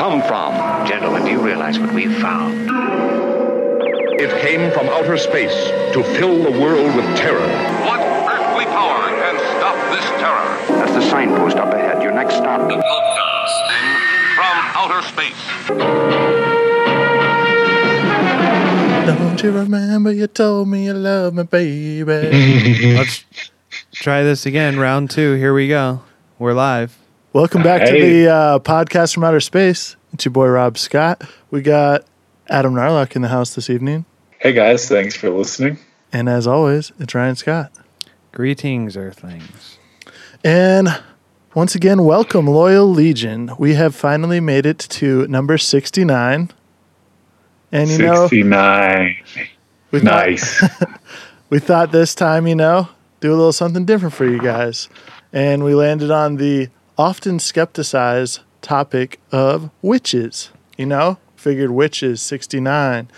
come from? Gentlemen, do you realize what we've found? It came from outer space to fill the world with terror. What earthly power can stop this terror? That's the signpost up ahead. Your next stop. Broadcasting from outer space. Don't you remember you told me you love me, baby? Let's try this again. Round two. Here we go. We're live. Welcome back to the uh, podcast from outer space. It's your boy Rob Scott. We got Adam Narlock in the house this evening, Hey guys, thanks for listening. and as always, it's Ryan Scott. Greetings, Earthlings. And once again, welcome, Loyal Legion. We have finally made it to number sixty-nine. And you know, 69. we thought, Nice. we thought this time, you know, do a little something different for you guys. And we landed on the often skepticized topic of witches. You know, figured witches 69.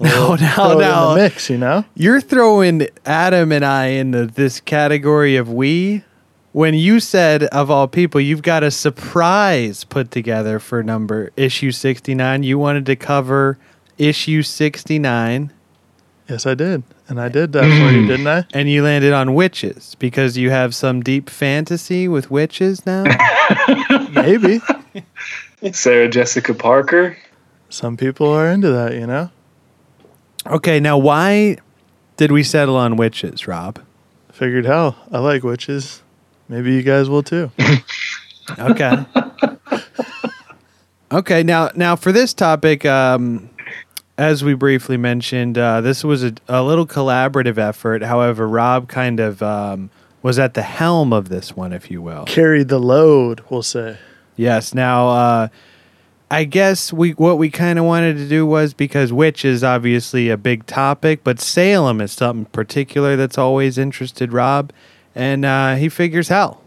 No, no, Throw in no. the mix, you know? You're throwing Adam and I into this category of we. When you said, of all people, you've got a surprise put together for number issue 69, you wanted to cover issue 69, Yes, I did. And I did that for you, didn't I? and you landed on witches because you have some deep fantasy with witches now. Maybe. Sarah Jessica Parker. Some people are into that, you know? okay, now why did we settle on witches, Rob? Figured, hell, I like witches. Maybe you guys will too. Okay. okay. Now, now for this topic, um, as we briefly mentioned, uh, this was a, a little collaborative effort. However, Rob kind of um, was at the helm of this one, if you will. Carried the load, we'll say. Yes. Now, uh, I guess we what we kind of wanted to do was because witch is obviously a big topic, but Salem is something particular that's always interested Rob, and uh, he figures hell.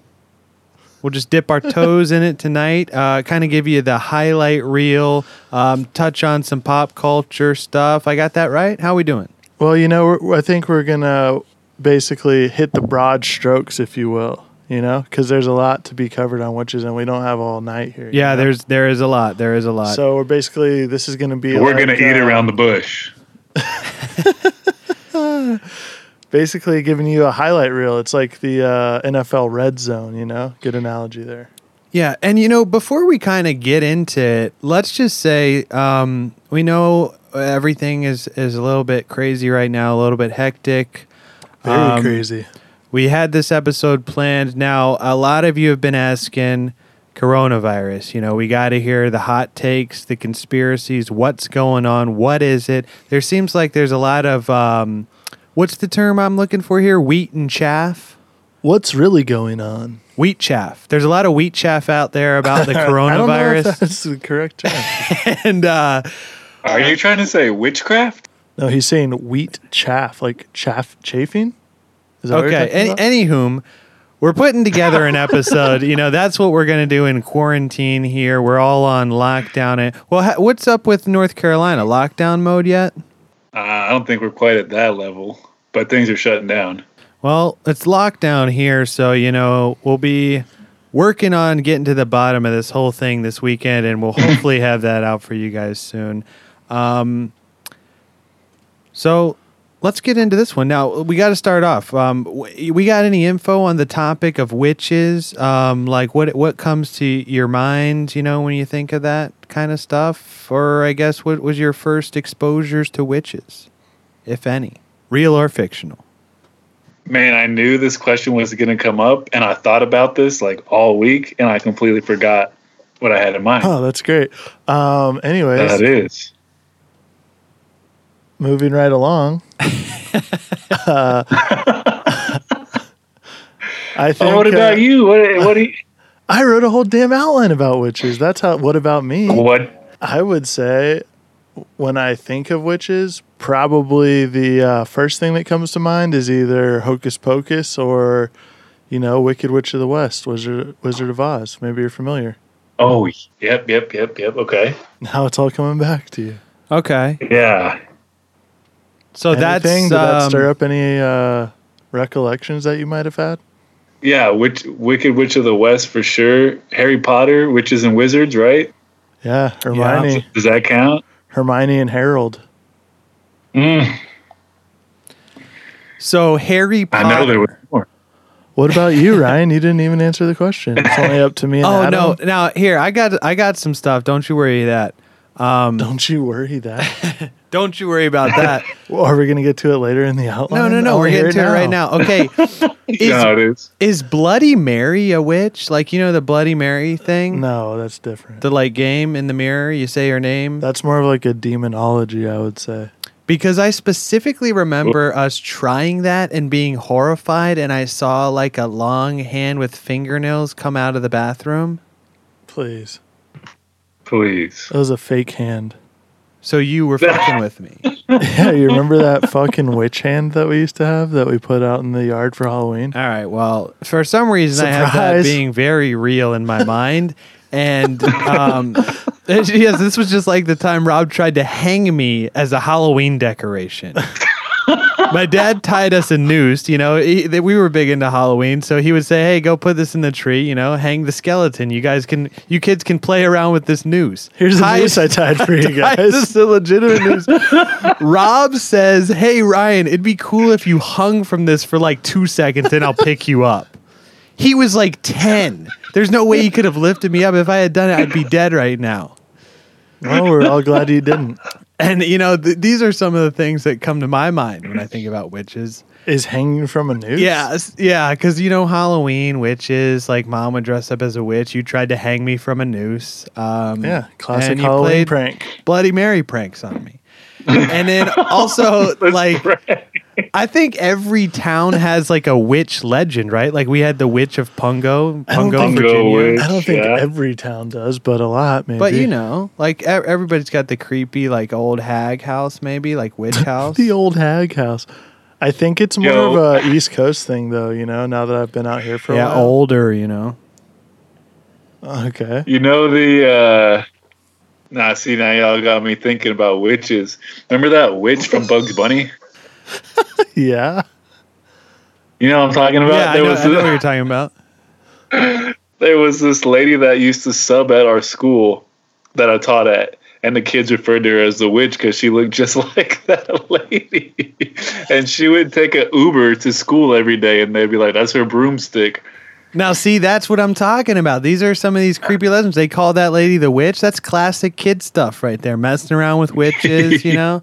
We'll just dip our toes in it tonight. Uh, kind of give you the highlight reel, um, touch on some pop culture stuff. I got that right. How we doing? Well, you know, I think we're going to basically hit the broad strokes, if you will, you know, because there's a lot to be covered on witches and we don't have all night here. Yeah, know? there's there is a lot. There is a lot. So we're basically, this is going to be. We're like, going to eat uh, around the bush. Basically, giving you a highlight reel. It's like the uh, NFL red zone, you know? Good analogy there. Yeah, and you know, before we kind of get into it, let's just say um, we know everything is is a little bit crazy right now, a little bit hectic. Very Um, crazy. We had this episode planned. Now, a lot of you have been asking coronavirus. You know, we got to hear the hot takes, the conspiracies, what's going on, what is it? There seems like there's a lot of um, what's the term I'm looking for here? Wheat and chaff. What's really going on? Wheat chaff. There's a lot of wheat chaff out there about the I don't know coronavirus. if that's the correct term. and uh, Are you trying to say witchcraft? No, he's saying wheat chaff, like chaff chafing. Is that okay, talking any, anywhom, we're putting together an episode. you know, that's what we're going to do in quarantine here. We're all on lockdown. And, well, ha- what's up with North Carolina? Lockdown mode yet? Uh, I don't think we're quite at that level, but things are shutting down. Well, it's lockdown here, so you know we'll be working on getting to the bottom of this whole thing this weekend, and we'll hopefully have that out for you guys soon. Um, so let's get into this one now. We got to start off. Um, we got any info on the topic of witches? Um, like what what comes to your mind? You know, when you think of that kind of stuff, or I guess what was your first exposures to witches, if any, real or fictional? Man, I knew this question was going to come up, and I thought about this like all week, and I completely forgot what I had in mind. Oh, that's great. Um, anyways, That is. Moving right along. uh, I think. Oh, what about uh, you? What? What? Do you, I wrote a whole damn outline about witches. That's how. What about me? what? I would say, when I think of witches, probably the uh, first thing that comes to mind is either Hocus Pocus or, you know, Wicked Witch of the West, Wizard Wizard of Oz. Maybe you're familiar. Oh, yep, yep, yep, yep. Okay. Now it's all coming back to you. Okay, Yeah. So Anything? that's Did that um, stir up any uh, recollections that you might have had? Yeah, Witch, Wicked Witch of the West for sure. Harry Potter, Witches and Wizards, right? Yeah, Hermione, Does that count? Hermione and Harold. Mm, So Harry Potter. I know there was more. What about you, Ryan? You didn't even answer the question. It's only up to me and Oh Adam. no! Now here, I got I got some stuff. Don't you worry that. Um, Don't you worry that. Don't you worry about that. Well, are we going to get to it later in the outline? no, no, no. wanna We're getting to it right now. Okay. is, No, it is. is Bloody Mary a witch? Like you know the Bloody Mary thing, No, that's different. the like game in the mirror. You say her name. That's more of like a demonology, I would say. Because I specifically remember us trying that and being horrified, and I saw like a long hand with fingernails come out of the bathroom. Please. Please. That was a fake hand. So you were fucking with me. Yeah, you remember that fucking witch hand that we used to have that we put out in the yard for Halloween? All right. Well, for some reason, I have that being very real in my mind. And um, yes, this was just like the time Rob tried to hang me as a Halloween decoration. my dad tied us a noose. You know, he, that we were big into Halloween, so he would say, "Hey, go put this in the tree. You know, hang the skeleton. You guys can, you kids can play around with this noose." Here's the noose I tied for you Guys, guys. this is a legitimate noose. Rob says, "Hey Ryan, it'd be cool if you hung from this for like two seconds, and I'll pick you up." He was like ten. There's no way he could have lifted me up. If I had done it, I'd be dead right now. Well, we're all glad you didn't. And you know, th- these are some of the things that come to my mind when I think about witches. Is hanging from a noose? Yeah, yeah, because you know Halloween witches. Like mom would dress up as a witch. You tried to hang me from a noose. Um, Yeah, classic and you Halloween prank. Bloody Mary pranks on me. and then also like I think every town has like a witch legend, right? Like we had the witch of Pungo, I don't Pungo, think- Virginia. Witch, I don't think yeah. every town does, but a lot maybe. But you know, like e- everybody's got the creepy like old hag house, maybe like witch house. the old hag house. I think it's more Yo. of a East Coast thing, though. You know, now that I've been out here for a yeah, while. older, you know. Okay. You know the uh Nah, see now y'all got me thinking about witches. Remember that witch from Bugs Bunny? Yeah. You know what I'm talking about? yeah, I there know, was I know what you're talking about. there was this lady that used to sub at our school that I taught at, and the kids referred to her as the witch because she looked just like that lady. and she would take a Uber to school every day, and they'd be like, "That's her broomstick." Now, see, that's what I'm talking about. These are some of these creepy legends. They call that lady the witch. That's classic kid stuff right there, messing around with witches, you know.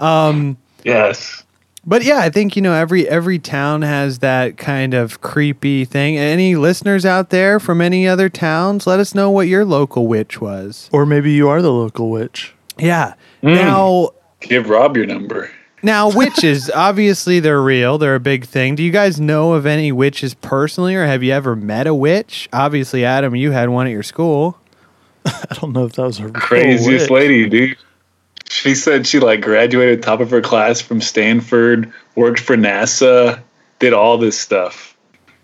Um, Yes. But yeah, I think you know every every town has that kind of creepy thing. Any listeners out there from any other towns? Let us know what your local witch was. Or maybe you are the local witch. Yeah. Mm. Now, Give Rob your number. now witches obviously they're real. They're a big thing. Do you guys know of any witches personally, or have you ever met a witch? Obviously, Adam, you had one at your school. I don't know if that was a Craziest witch. lady, dude. She said she like graduated top of her class from Stanford, worked for NASA, did all this stuff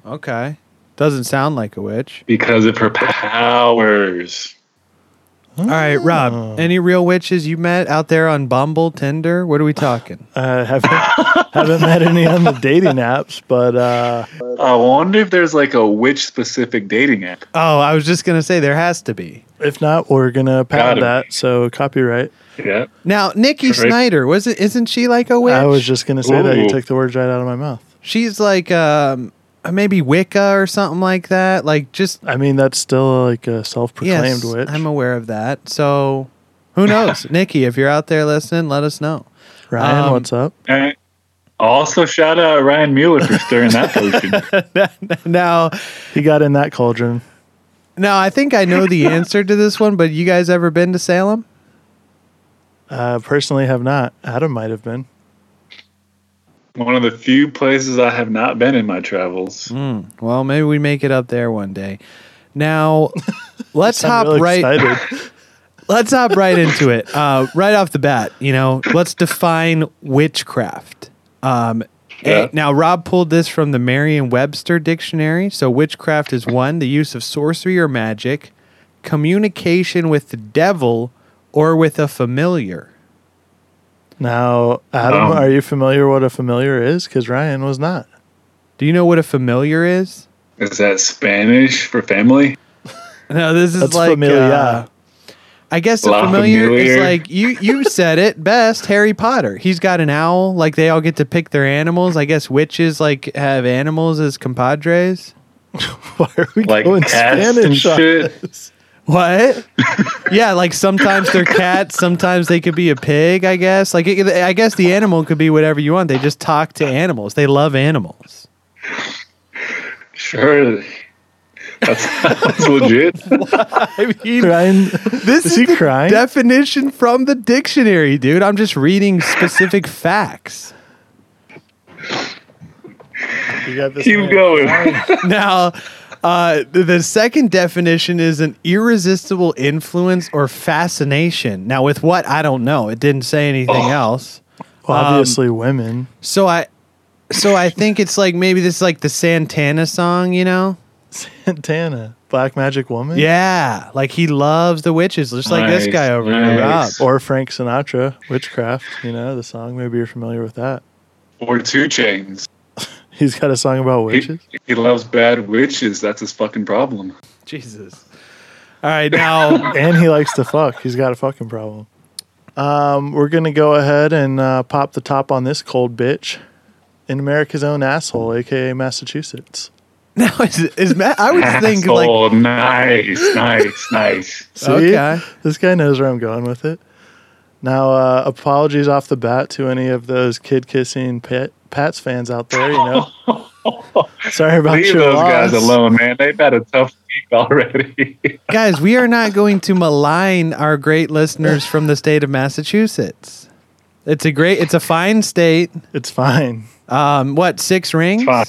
Okay. Doesn't sound like a witch. because of her powers. All right, Rob. Any real witches you met out there on Bumble, Tinder? What are we talking? I haven't haven't met any on the dating apps, but uh, I wonder if there's like a witch specific dating app. Oh, I was just gonna say there has to be. if not, we're gonna patent Gotta that. So copyright. Yeah. Now, Nikki Right. Snyder was it? Isn't she like a witch? I was just gonna say that you took the words right out of my mouth. She's like um, maybe Wicca or something like that. Like just I mean, that's still like a self-proclaimed yes, witch. I'm aware of that. So who knows, Nikki? If you're out there listening, let us know. Ryan, um, what's up? And also shout out Ryan Mueller for stirring that potion. Now, He got in that cauldron. now I think I know the answer to this one. But you guys ever been to Salem? Uh, personally, have not. Adam might have been. One of the few places I have not been in my travels. Hmm. Well, maybe we make it up there one day. Now, let's hop really right. Let's hop right into it. Uh, right off the bat, you know, let's define witchcraft. Um, Yeah. eh, now, Rob pulled this from the Merriam-Webster dictionary. So, witchcraft is one the use of sorcery or magic, communication with the devil, or with a familiar. Now, Adam, Um, are you familiar what a familiar is? Because Ryan was not. Do you know what a familiar is? Is that Spanish for family? No, this is That's like familiar. uh, I guess a La familiar, is like you you said it best. Harry Potter. He's got an owl. Like they all get to pick their animals. I guess witches like have animals as compadres. Why are we Like going cats and Spanish on shit. This? What? yeah, like sometimes they're cats, sometimes they could be a pig. I guess. Like it, I guess the animal could be whatever you want. They just talk to animals. They love animals. Sure. That's, that's legit. I mean, Crying. this Is is he the crying? definition from the dictionary, dude. I'm just reading specific facts. You got this Keep man going. now, uh, the, the second definition is an irresistible influence or fascination. Now, with what I don't know. It didn't say anything Oh. else. Well, obviously, women. So I, so I think it's like maybe this is like the Santana song, you know? Santana, Black Magic Woman. Yeah, like he loves the witches, just like this guy over here, Rob. nice. Or Frank Sinatra, Witchcraft. You know the song. Maybe you're familiar with that. Or 2 Chainz. He's got a song about witches. He, he loves bad witches. That's his fucking problem. Jesus. All right, now and he likes to fuck. He's got a fucking problem. Um, we're gonna go ahead and uh, pop the top on this cold bitch in America's own asshole, aka Massachusetts. now is, is Matt? I would think like oh, nice, nice, nice. See, Okay. this guy knows where I'm going with it. Now, uh, apologies off the bat to any of those kid kissing Pat, Pats fans out there. You know, sorry about Leave your those loss. guys alone, man. They've had a tough week already. guys, we are not going to malign our great listeners from the state of Massachusetts. It's a great, it's a fine state. It's fine, Um, what six rings? fine.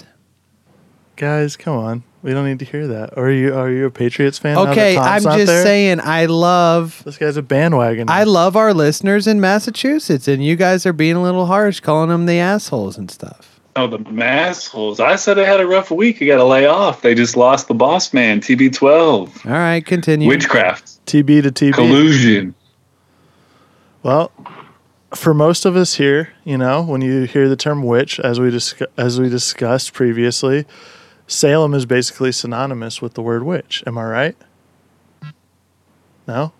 guys. Come on, we don't need to hear that. Or are you are you a Patriots fan? now that Okay, Tom's I'm not just there? saying. I love, This guy's a bandwagon. I love our listeners in Massachusetts, and you guys are being a little harsh, calling them the assholes and stuff. Oh, the massholes. I said they had a rough week. You got to lay off. They just lost the boss man, TB12. All right, continue. Witchcraft, TB to TB. collusion. Well, for most of us here, you know, when you hear the term witch, as we discu- as we discussed previously, Salem is basically synonymous with the word witch. Am I right? No.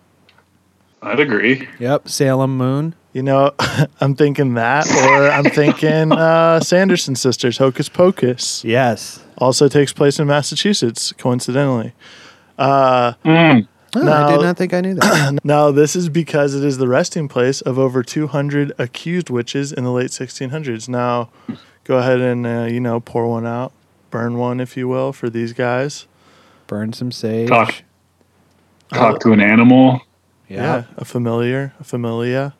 I'd agree. Yep, Salem Moon. You know, I'm thinking that, or I'm thinking uh, Sanderson sisters, Hocus Pocus, Yes. also takes place in Massachusetts, coincidentally. Uh, Mm. Oh, I Now- did not think I knew that. Now, this is because it is the resting place of over 200 accused witches in the late 1600s. Now, go ahead and, uh, you know, pour one out, burn one, if you will, for these guys. Burn some sage. Talk. Talk to an animal. Yeah. a familiar, a familia.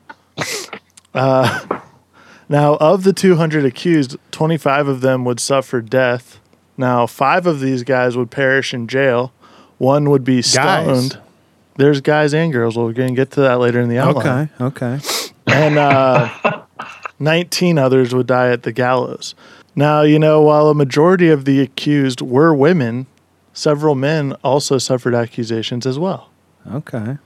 uh, now, of the 200 accused, 25 of them would suffer death. Now, five of these guys would perish in jail. One would be stoned. There's guys and girls. We're going to get to that later in the outline. Okay. Okay. and uh, 19 others would die at the gallows. Now, you know, while a majority of the accused were women, several men also suffered accusations as well. Okay.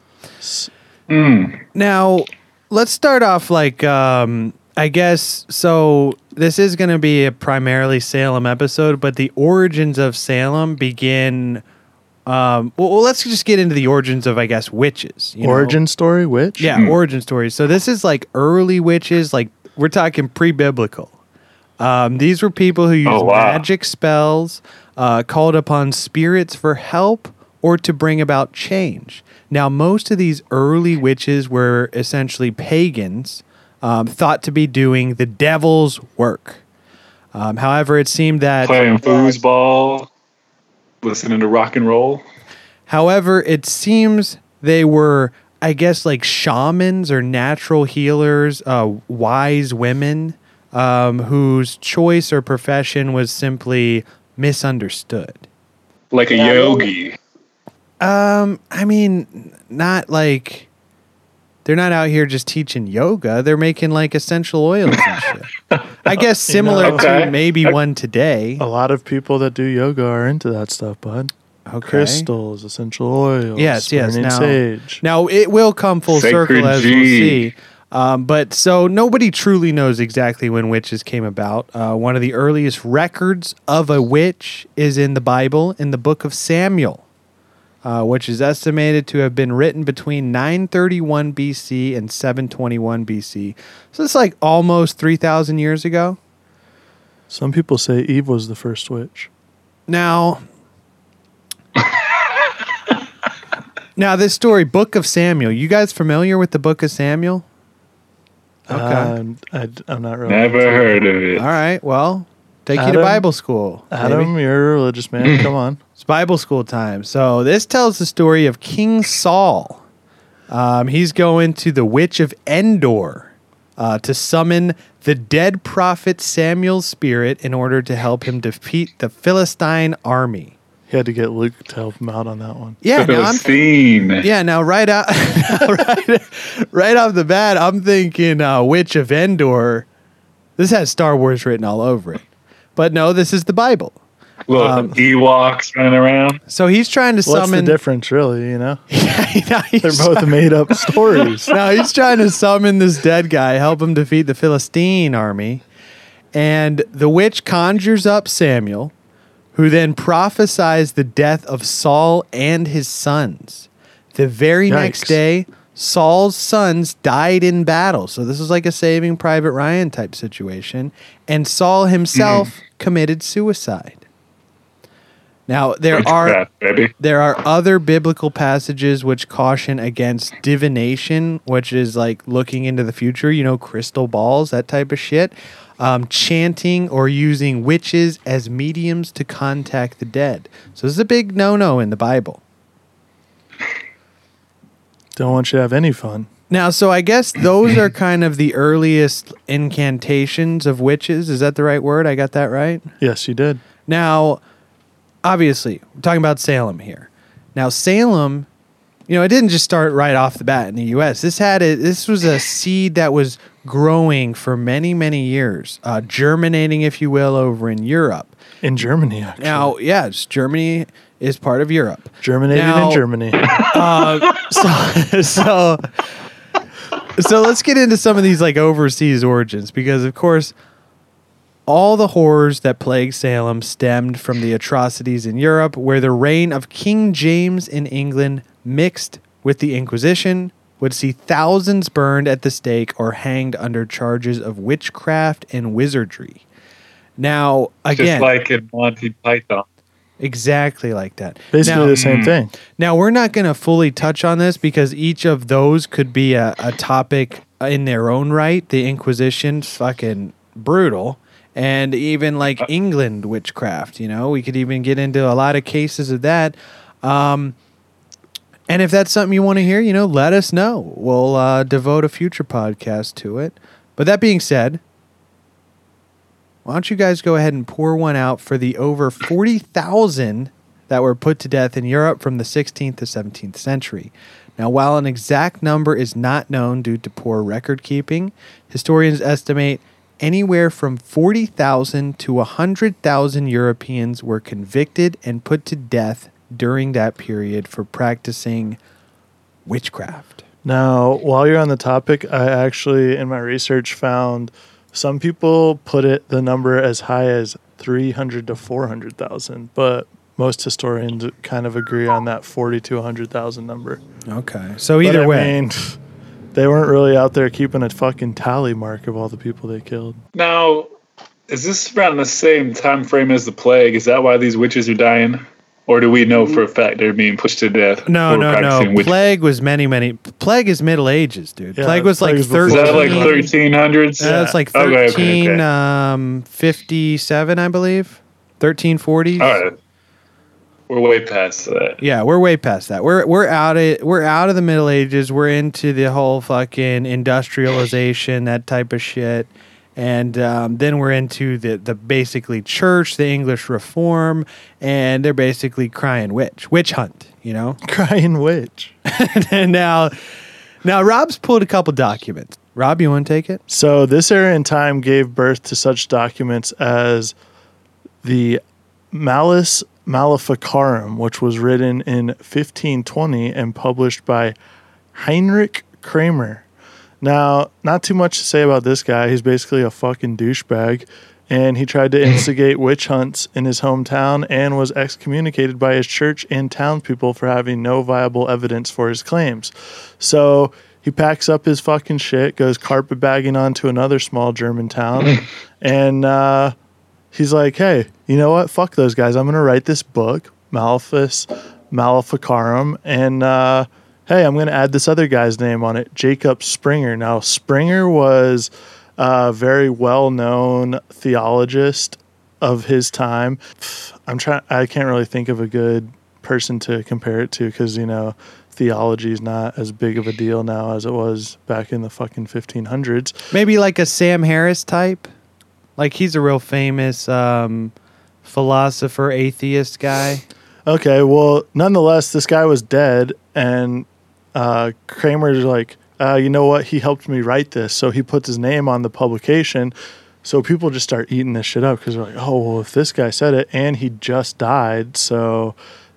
Mm. Now, let's start off like um I guess so this is going to be a primarily Salem episode, but the origins of Salem begin um well, well, let's just get into the origins of I guess witches. you know? Origin story, witch? Yeah, origin stories. So this is like early witches, like we're talking pre-biblical. Um, these were people who used Oh, wow. magic spells, uh, called upon spirits for help or to bring about change. Now, most of these early witches were essentially pagans, um, thought to be doing the devil's work. Um, however, it seemed that Playing foosball. Listening to rock and roll. However, it seems they were, I guess, like shamans or natural healers, uh, wise women um, whose choice or profession was simply misunderstood. Like a yogi. Um, I mean, not like they're not out here just teaching yoga. They're making like essential oils and shit. I guess similar Okay. to maybe one today. A lot of people that do yoga are into that stuff, bud. Okay. Crystals, essential oils, Yes, yes. Now, sage. now it will come full Sacred circle as we'll see. Um, but so nobody truly knows exactly when witches came about. Uh, one of the earliest records of a witch is in the Bible, in the book of Samuel. uh, which is estimated to have been written between 931 BC and 721 BC. So it's like almost 3,000 years ago. Some people say Eve was the first witch. Now, now this story, Book of Samuel. You guys familiar with the Book of Samuel? Okay. Um, I, am not really. Never heard of it. All right. Well, take you to Bible school. Adam, maybe. you're a religious man. Come on. It's Bible school time. So this tells the story of King Saul. Um, he's going to the witch of Endor uh, to summon the dead prophet Samuel's spirit in order to help him defeat the Philistine army. He had to get Luke to help him out on that one. Yeah, now I'm Philistine. Yeah, now right out, right, right off the bat, I'm thinking uh, Witch of Endor. This has Star Wars written all over it, but no, this is the Bible. Little Um, Ewoks running around. So he's trying to What's the difference, really? You know, Now he's they're both made up stories. now he's trying to summon this dead guy, help him defeat the Philistine army, and the witch conjures up Samuel, who then prophesies the death of Saul and his sons. The very next day, Saul's sons died in battle. So this is like a saving Private Ryan type situation. And Saul himself committed suicide. Now, there are baby. there are other biblical passages which caution against divination, which is like looking into the future, you know, crystal balls, that type of shit. Um, chanting or using witches as mediums to contact the dead. So this is a big no no in the Bible. Don't want you to have any fun. Now, so I guess those are kind of the earliest incantations of witches. Is that the right word? I got that right? Yes, you did. Now, obviously, we're talking about Salem here. Now, Salem, you know, it didn't just start right off the bat in the U.S. This had a, this was a seed that was growing for many, many years, uh, germinating, if you will, over in Europe. In Germany, actually. Now, yes, Germany is part of Europe. Germinated Now- in Germany. so, so so let's get into some of these like overseas origins because of course all the horrors that plagued Salem stemmed from the atrocities in Europe where the reign of King James in England mixed with the Inquisition would see thousands burned at the stake or hanged under charges of witchcraft and wizardry. Now, again, Just like in Monty Python. exactly like that. Basically Now- the same thing. now we're not going to fully touch on this because each of those could be a, a topic in their own right. The Inquisition's fucking brutal, and even like England witchcraft. You know, we could even get into a lot of cases of that. Um, and if that's something you want to hear, you know, let us know. We'll uh, devote a future podcast to it. But that being said, why don't you guys go ahead and pour one out for the over 40,000 that were put to death in Europe from the 16th to 17th century? Now, while an exact number is not known due to poor record keeping, historians estimate anywhere from 40,000 to 100,000 Europeans were convicted and put to death during that period for practicing witchcraft. Now, while you're on the topic, I actually, in my research, found some people put it the number as high as 300 to 400,000, but most historians kind of agree on that 40 to 100,000 number. Okay. So But either I way. mean, they weren't really out there keeping a fucking tally mark of all the people they killed. Now, is this around the same time frame as the plague? Is that why these witches are dying? Or do we know for a fact they're being pushed to death? No, no, no. witch- Plague was many, many. Plague is Middle Ages, dude. Yeah, plague was like plague is before- Is that like Yeah. 1300s? Yeah, it's like Okay, okay, okay. um fifty-seven, I believe. Thirteen forty. All right. We're way past that. Yeah, we're way past that. We're we're out of we're out of the Middle Ages. We're into the whole fucking industrialization, that type of shit, and um, then we're into the the basically church, the English Reform, and they're basically crying witch, witch hunt. You know. Crying witch. and now, now Rob's pulled a couple documents. Rob, you want to take it? So this era in time gave birth to such documents as the Malleus Maleficarum, which was written in 1520 and published by Heinrich Kramer. Now, not too much to say about this guy. He's basically a fucking douchebag. and he tried to instigate witch hunts in his hometown and was excommunicated by his church and townspeople for having no viable evidence for his claims. So he packs up his fucking shit, goes carpetbagging on to another small German town, and uh, he's like, hey, you know what? Fuck those guys. I'm going to write this book, Malefus Maleficarum, and uh, hey, I'm going to add this other guy's name on it, Jacob Springer. Now, Springer was a very well known theologist of his time. I'm trying, I can't really think of a good person to compare it to because, you know, theology is not as big of a deal now as it was back in the fucking 1500s. Maybe like a Sam Harris type. Like he's a real famous um, philosopher, atheist guy. Okay, well, nonetheless, this guy was dead, and uh, Kramer's like, uh, you know what? He helped me write this, so he puts his name on the publication. So people just start eating this shit up because they're like, oh, well, if this guy said it, and he just died, so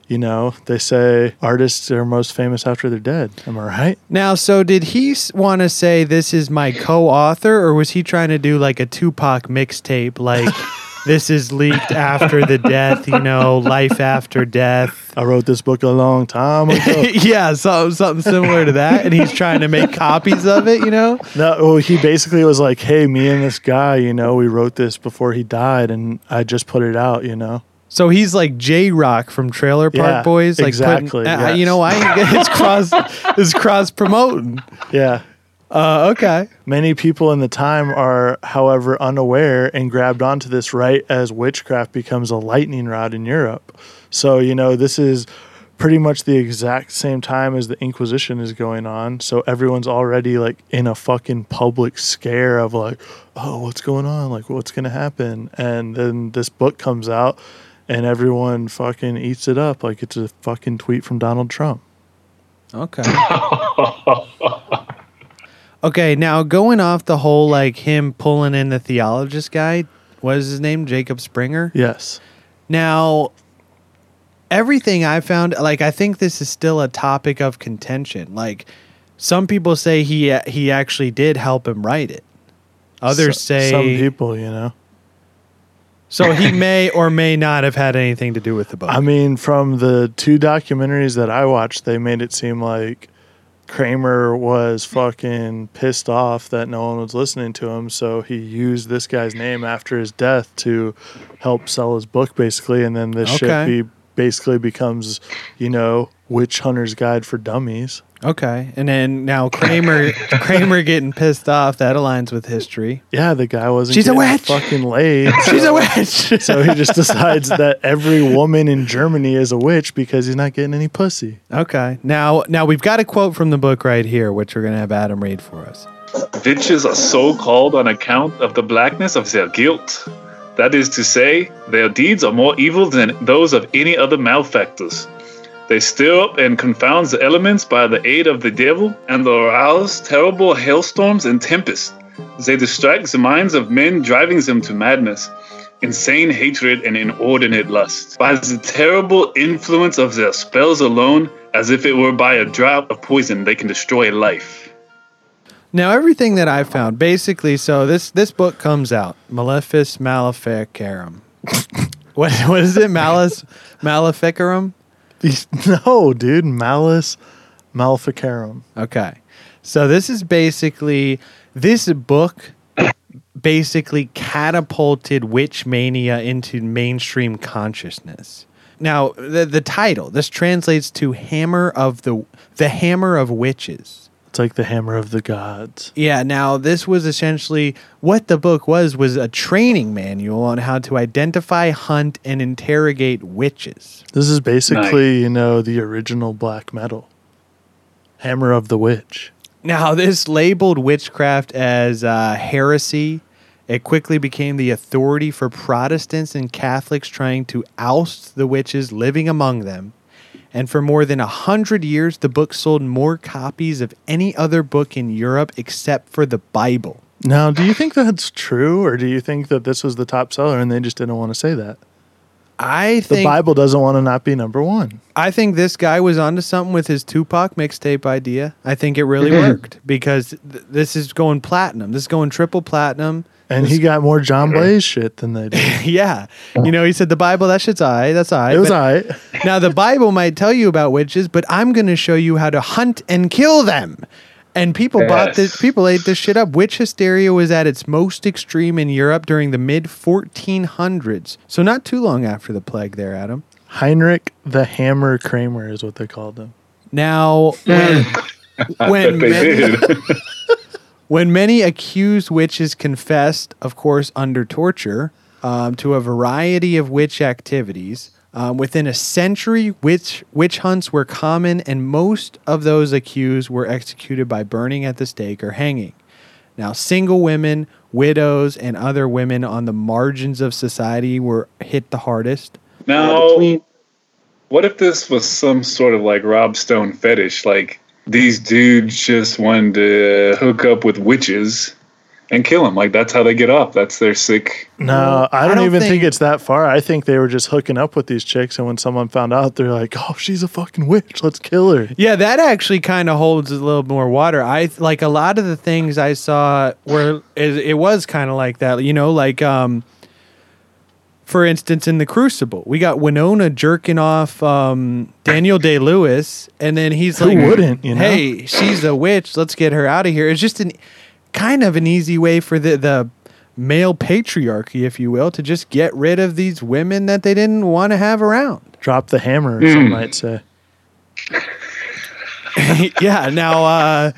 you know, they say artists are most famous after they're dead. Am I right? Now, so did he want to say this is my co-author, or was he trying to do like a Tupac mixtape, like this is leaked after the death, you know, life after death? I wrote this book a long time ago. yeah, so, something similar to that, and he's trying to make copies of it, you know. No, well, he basically was like, "Hey, me and this guy, you know, we wrote this before he died, and I just put it out, you know." So he's like J-Roc from Trailer Park Yeah, Boys, like exactly, Putting, uh. You know I It's cross. it's cross promoting. Yeah. Uh, okay. Many people in the time are, however, unaware and grabbed onto this right as witchcraft becomes a lightning rod in Europe. So, you know, this is pretty much the exact same time as the Inquisition is going on. So everyone's already like in a fucking public scare of like, oh, what's going on? Like, what's going to happen? And then this book comes out and everyone fucking eats it up like it's a fucking tweet from Donald Trump. Okay. okay. Now going off the whole like him pulling in the theologist guy. What is his name? Jacob Springer. Yes. Now, everything I found, like I think this is still a topic of contention. Like some people say he he actually did help him write it. Others So- say some people, you know. so he may or may not have had anything to do with the book. I mean, from the two documentaries that I watched, they made it seem like Kramer was fucking pissed off that no one was listening to him, so he used this guy's name after his death to help sell his book, basically, and then this Okay. shit be basically becomes, you know, Witch Hunter's Guide for Dummies. Okay, and then now Kramer Kramer getting pissed off that aligns with history. Yeah, the guy wasn't. She's a witch! Fucking laid. She's a witch. so he just decides that every woman in Germany is a witch because he's not getting any pussy. okay, now now we've got a quote from the book right here, which we're gonna have Adam read for us. Witches are so called on account of the blackness of their guilt. That is to say, their deeds are more evil than those of any other malefactors. They stir up and confound the elements by the aid of the devil and arouse terrible hailstorms and tempests. They distract the minds of men, driving them to madness, insane hatred, and inordinate lust. By the terrible influence of their spells alone, as if it were by a drop of poison, they can destroy life. Now everything that I found, basically, so this this book comes out, Malefic Maleficarum. what what is it? Malice Maleficarum? no, dude, Malice Maleficarum. Okay. So this is basically this book basically catapulted witch mania into mainstream consciousness. Now, the the title, this translates to Hammer of the the Hammer of Witches. It's like the hammer of the gods. Yeah, now this was essentially what the book was was a training manual on how to identify, hunt and interrogate witches. This is basically, you know, the original black metal. Hammer of the Witch. Now, this labeled witchcraft as uh, heresy. It quickly became the authority for Protestants and Catholics trying to oust the witches living among them. And for more than a hundred years, the book sold more copies of any other book in Europe except for the Bible. Now, do you think that's true, or do you think that this was the top seller and they just didn't want to say that? I think The Bible doesn't want to not be number one. I think this guy was onto something with his Tupac mixtape idea. I think it really worked because th- this is going platinum. This is going triple platinum. And he got more John Blaze shit than they did. yeah. You know, he said the Bible, that shit's I. That's I. It was all right. now the Bible might tell you about witches, but I'm going to show you how to hunt and kill them. And people bought this. People ate this shit up. Witch hysteria was at its most extreme in Europe during the mid 1400s. So not too long after the plague, there, Adam. Heinrich the Hammer Kramer is what they called him. Now, when when They did. When many accused witches confessed, of course, under torture, um, to a variety of witch activities. Um, within a century, witch witch hunts were common, and most of those accused were executed by burning at the stake or hanging. Now, single women, widows, and other women on the margins of society were hit the hardest. Now, what if this was some sort of like Rob Stone fetish? Like these dudes just wanted to hook up with witches and kill them. Like that's how they get off. That's their sick. No, I I don't, don't even think, think- it's that far. I think they were just hooking up with these chicks, and when someone found out, they're like, "Oh, she's a fucking witch. Let's kill her." Yeah, that actually kind of holds a little more water. I like a lot of the things I saw where it, it was kind of like that. You know, like um, for instance, in the Crucible, we got Winona jerking off um, Daniel Day Lewis, and then he's Who like, wouldn't, you know? Hey, she's a witch. Let's get her out of here." It's just an kind of an easy way for the the male patriarchy, if you will, to just get rid of these women that they didn't want to have around. Drop the hammer, some might say. yeah. Now, uh,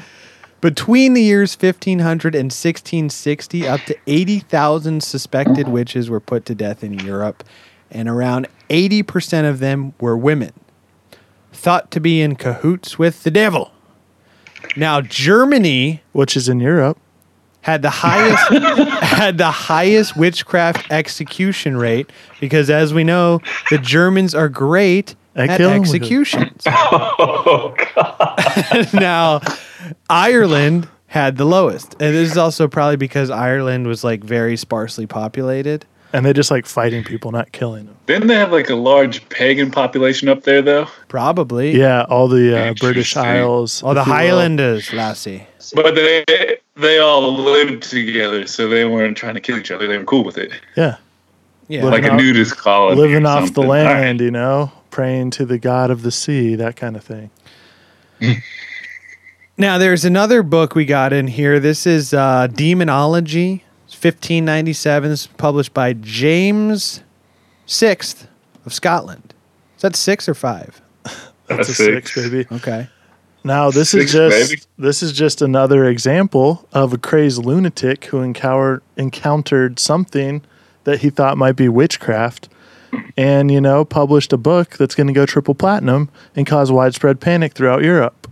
between the years 1500 and 1660, up to 80,000 suspected witches were put to death in Europe, and around 80% of them were women, thought to be in cahoots with the devil. Now, Germany Which is in Europe. had the highest had the highest witchcraft execution rate because, as we know, the Germans are great At at killing with it. executions. Oh god. now, Ireland had the lowest, and this is also probably because Ireland was like very sparsely populated. And they just like fighting people, not killing them. Didn't they have like a large pagan population up there though? Probably, Yeah, all the uh, British Isles. All the if will. Highlanders, lassie. But they they all lived together, so they weren't trying to kill each other. They were cool with it, Yeah, Yeah. Living like a off- nudist colony. living or off the something. All right. land, you know, praying to the god of the sea, that kind of thing. Now, there's another book we got in here. This is uh, Demonology, 1597. It's published by James Sixth of Scotland. Is that six or five? That's That's a six, six. baby. Okay. Now this Six, is just baby. this is just another example of a crazed lunatic who encountered encountered something that he thought might be witchcraft, and you know published a book that's going to go triple platinum and cause widespread panic throughout Europe.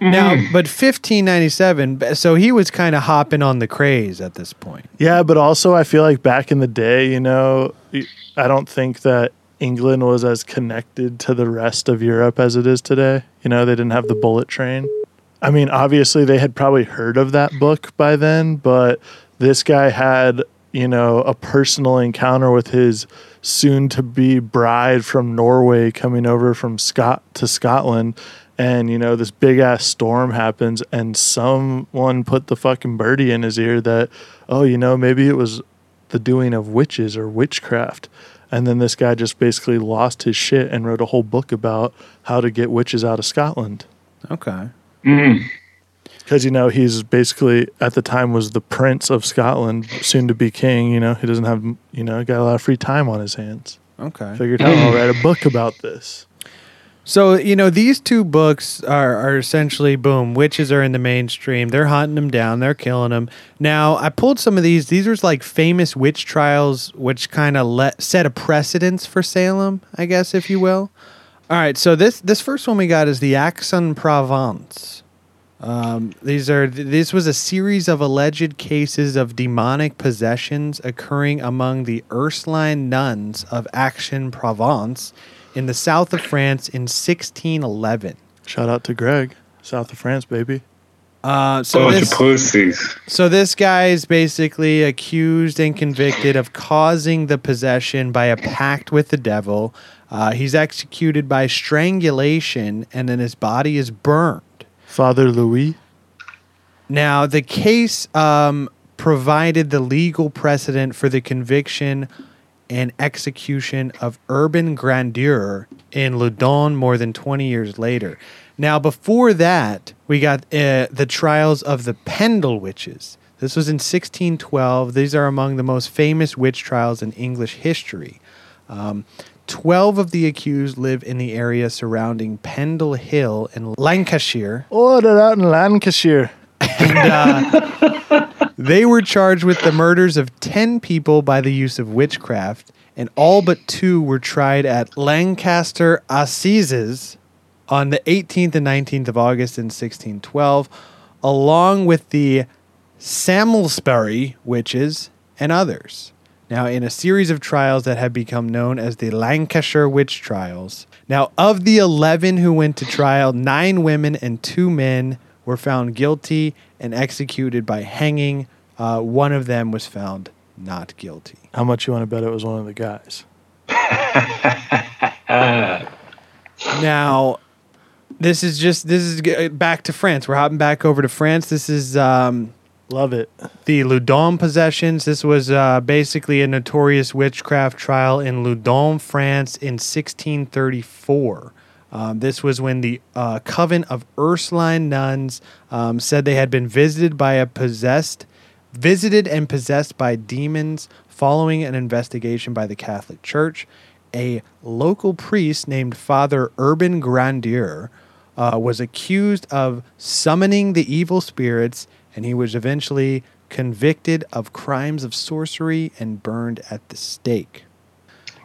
Now, hmm. but 1597, so he was kind of hopping on the craze at this point. Yeah, but also I feel like back in the day, you know, I don't think that England was as connected to the rest of Europe as it is today. You know, they didn't have the bullet train. I mean, obviously they had probably heard of that book by then, but this guy had, you know, a personal encounter with his soon to be bride from Norway coming over from Scot to Scotland. And you know this big ass storm happens and someone put the fucking birdie in his ear that oh you know maybe it was the doing of witches or witchcraft. And then this guy just basically lost his shit and wrote a whole book about how to get witches out of Scotland. Okay. Mm-hmm. Because you know he's basically at the time was the prince of Scotland soon to be king you know he doesn't have you know got a lot of free time on his hands Okay. figured out I'll write a book about this So, you know, these two books are, are essentially boom, witches are in the mainstream. They're hunting them down, they're killing them. Now, I pulled some of these. These are like famous witch trials, which kind of let set a precedence for Salem, I guess, if you will. All right, so this this first one we got is the Aix-en-Provence. Um, these are this was a series of alleged cases of demonic possessions occurring among the Ursuline nuns of Aix-en-Provence in the south of France in 1611. shout out to Greg south of France baby Uh, so this pussies. so this guy is basically accused and convicted of causing the possession by a pact with the devil. Uh, he's executed by strangulation, and then his body is burned. Father Louis Now, the case um, provided the legal precedent for the conviction and execution of Urban Grandier in Loudun more than 20 years later. Now, before that, we got uh, the trials of the Pendle witches. This was in 1612. These are among the most famous witch trials in English history. Um, 12 of the accused live in the area surrounding Pendle Hill in Lancashire. Oh, they're out in Lancashire. Uh, they were charged with the murders of 10 people by the use of witchcraft, and all but two were tried at Lancaster Assizes on the 18th and 19th of August in 1612, along with the Samlesbury witches and others. Now, in a series of trials that have become known as the Lancashire Witch Trials. Now, of the 11 who went to trial, nine women and two men were found guilty and executed by hanging. Uh, one of them was found not guilty. How much you want to bet it was one of the guys? Now, this is just this is back to France. We're hopping back over to France. This is um, Love it. the Loudun possessions. This was uh, basically a notorious witchcraft trial in Loudun, France, in 1634. Um, this was when the uh, coven of Ursuline nuns um, said they had been visited by a possessed, visited and possessed by demons. Following an investigation by the Catholic Church, a local priest named Father Urban Grandier uh, was accused of summoning the evil spirits, and he was eventually convicted of crimes of sorcery and burned at the stake.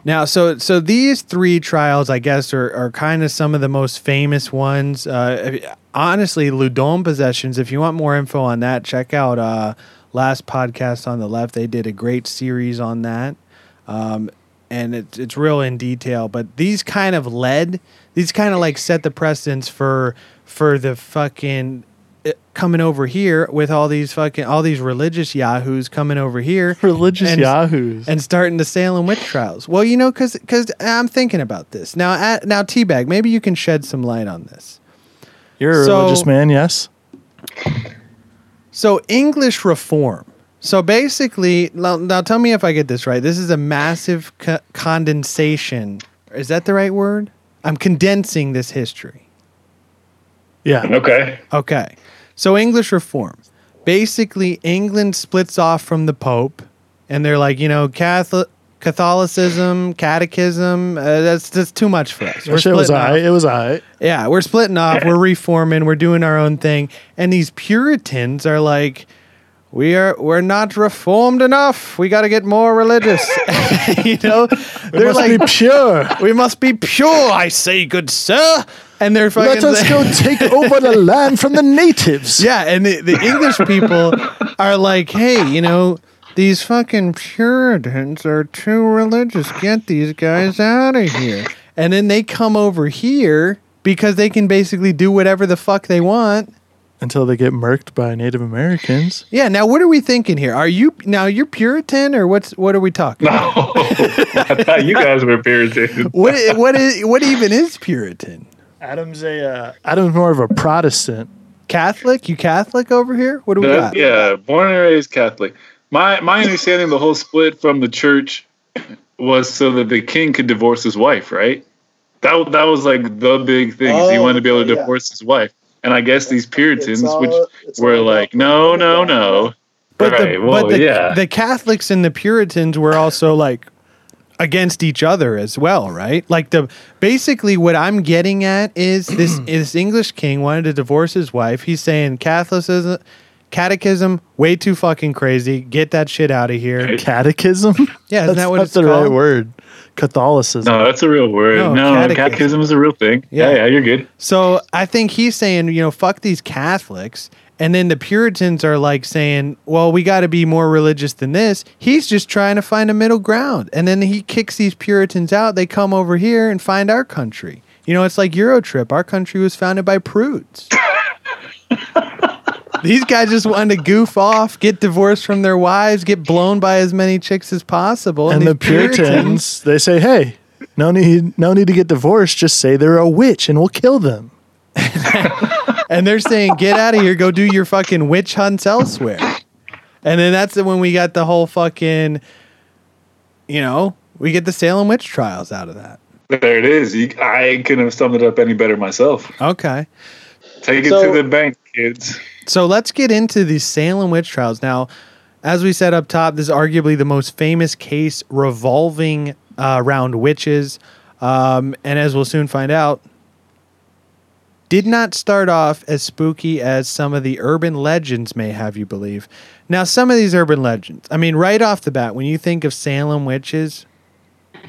Now, so so these three trials, I guess, are, are kind of some of the most famous ones. Uh, honestly, Loudun possessions. If you want more info on that, check out uh, last podcast on the left. They did a great series on that, um, and it's it's real in detail. But these kind of led, these kind of like set the precedence for for the fucking coming over here with all these fucking all these religious yahoos coming over here Religious and- yahoos. and starting the Salem witch trials. Well, you know, because because I'm thinking about this now. At, now, Teabag, maybe you can shed some light on this. You're a so- religious man, yes? So, English reform. So basically, now, now tell me if I get this right. This is a massive co- condensation. Is that the right word? I'm condensing this history. Yeah. Okay. Okay. So English reform. Basically, England splits off from the Pope, and they're like, you know, Catholic, Catholicism, Catechism. Uh, that's that's too much for us. That shit was splitting off. all right. It was all right. Yeah, we're splitting off. We're reforming. We're doing our own thing. And these Puritans are like, we are we're not reformed enough. We got to get more religious. you know, It they're must like, be pure. we must be pure. I say, good sir. And they're fucking. Let us go take over the land from the natives. Yeah, and the, the English people are like, hey, you know, these fucking Puritans are too religious. Get these guys out of here. And then they come over here because they can basically do whatever the fuck they want. Until they get murked by Native Americans. Yeah. Now, what are we thinking here? Are you now you're Puritan or what's what are we talking? No, I thought you guys were Puritans. What what is what even is Puritan? Adam's a uh, Adam's more of a Protestant. Catholic? You Catholic over here? What do we got? yeah, born and raised Catholic. My my understanding of the whole split from the church was so that the king could divorce his wife, right? That that was like the big thing. is he Oh, wanted to be able to yeah. divorce his wife. And I guess these Puritans, all- which were like, about- no, no, no. But right. the well, but the, yeah. the Catholics and the Puritans were also like against each other as well, right? Like the basically what I'm getting at is this this English king wanted to divorce his wife. He's saying Catholicism catechism way too fucking crazy. Get that shit out of here. Catechism? Yeah, isn't that's that what not it's the called? right word. Catholicism. no, that's a real word. No, No, catechism. catechism. is a real thing. Yeah. Yeah, yeah, you're good. So I think he's saying, you know, fuck these Catholics. And then the Puritans are like saying, well, we got to be more religious than this. He's just trying to find a middle ground. And then he kicks these Puritans out. They come over here and find our country. You know, it's like Eurotrip. Our country was founded by prudes. These guys just wanted to goof off, get divorced from their wives, get blown by as many chicks as possible. and these the Puritans, they say, "Hey, no need, no need to get divorced. Just say they're a witch, and we'll kill them." and they're saying, "Get out of here! Go do your fucking witch hunts elsewhere." And then that's when we got the whole fucking, you know, we get the Salem witch trials out of that. There it is. You, I couldn't have summed it up any better myself. Okay. Take it So- to the bank, kids. So let's get into the Salem witch trials. Now, as we said up top, this is arguably the most famous case revolving uh, around witches. Um, and as we'll soon find out, did not start off as spooky as some of the urban legends may have you believe. Now, some of these urban legends, I mean, right off the bat, when you think of Salem witches,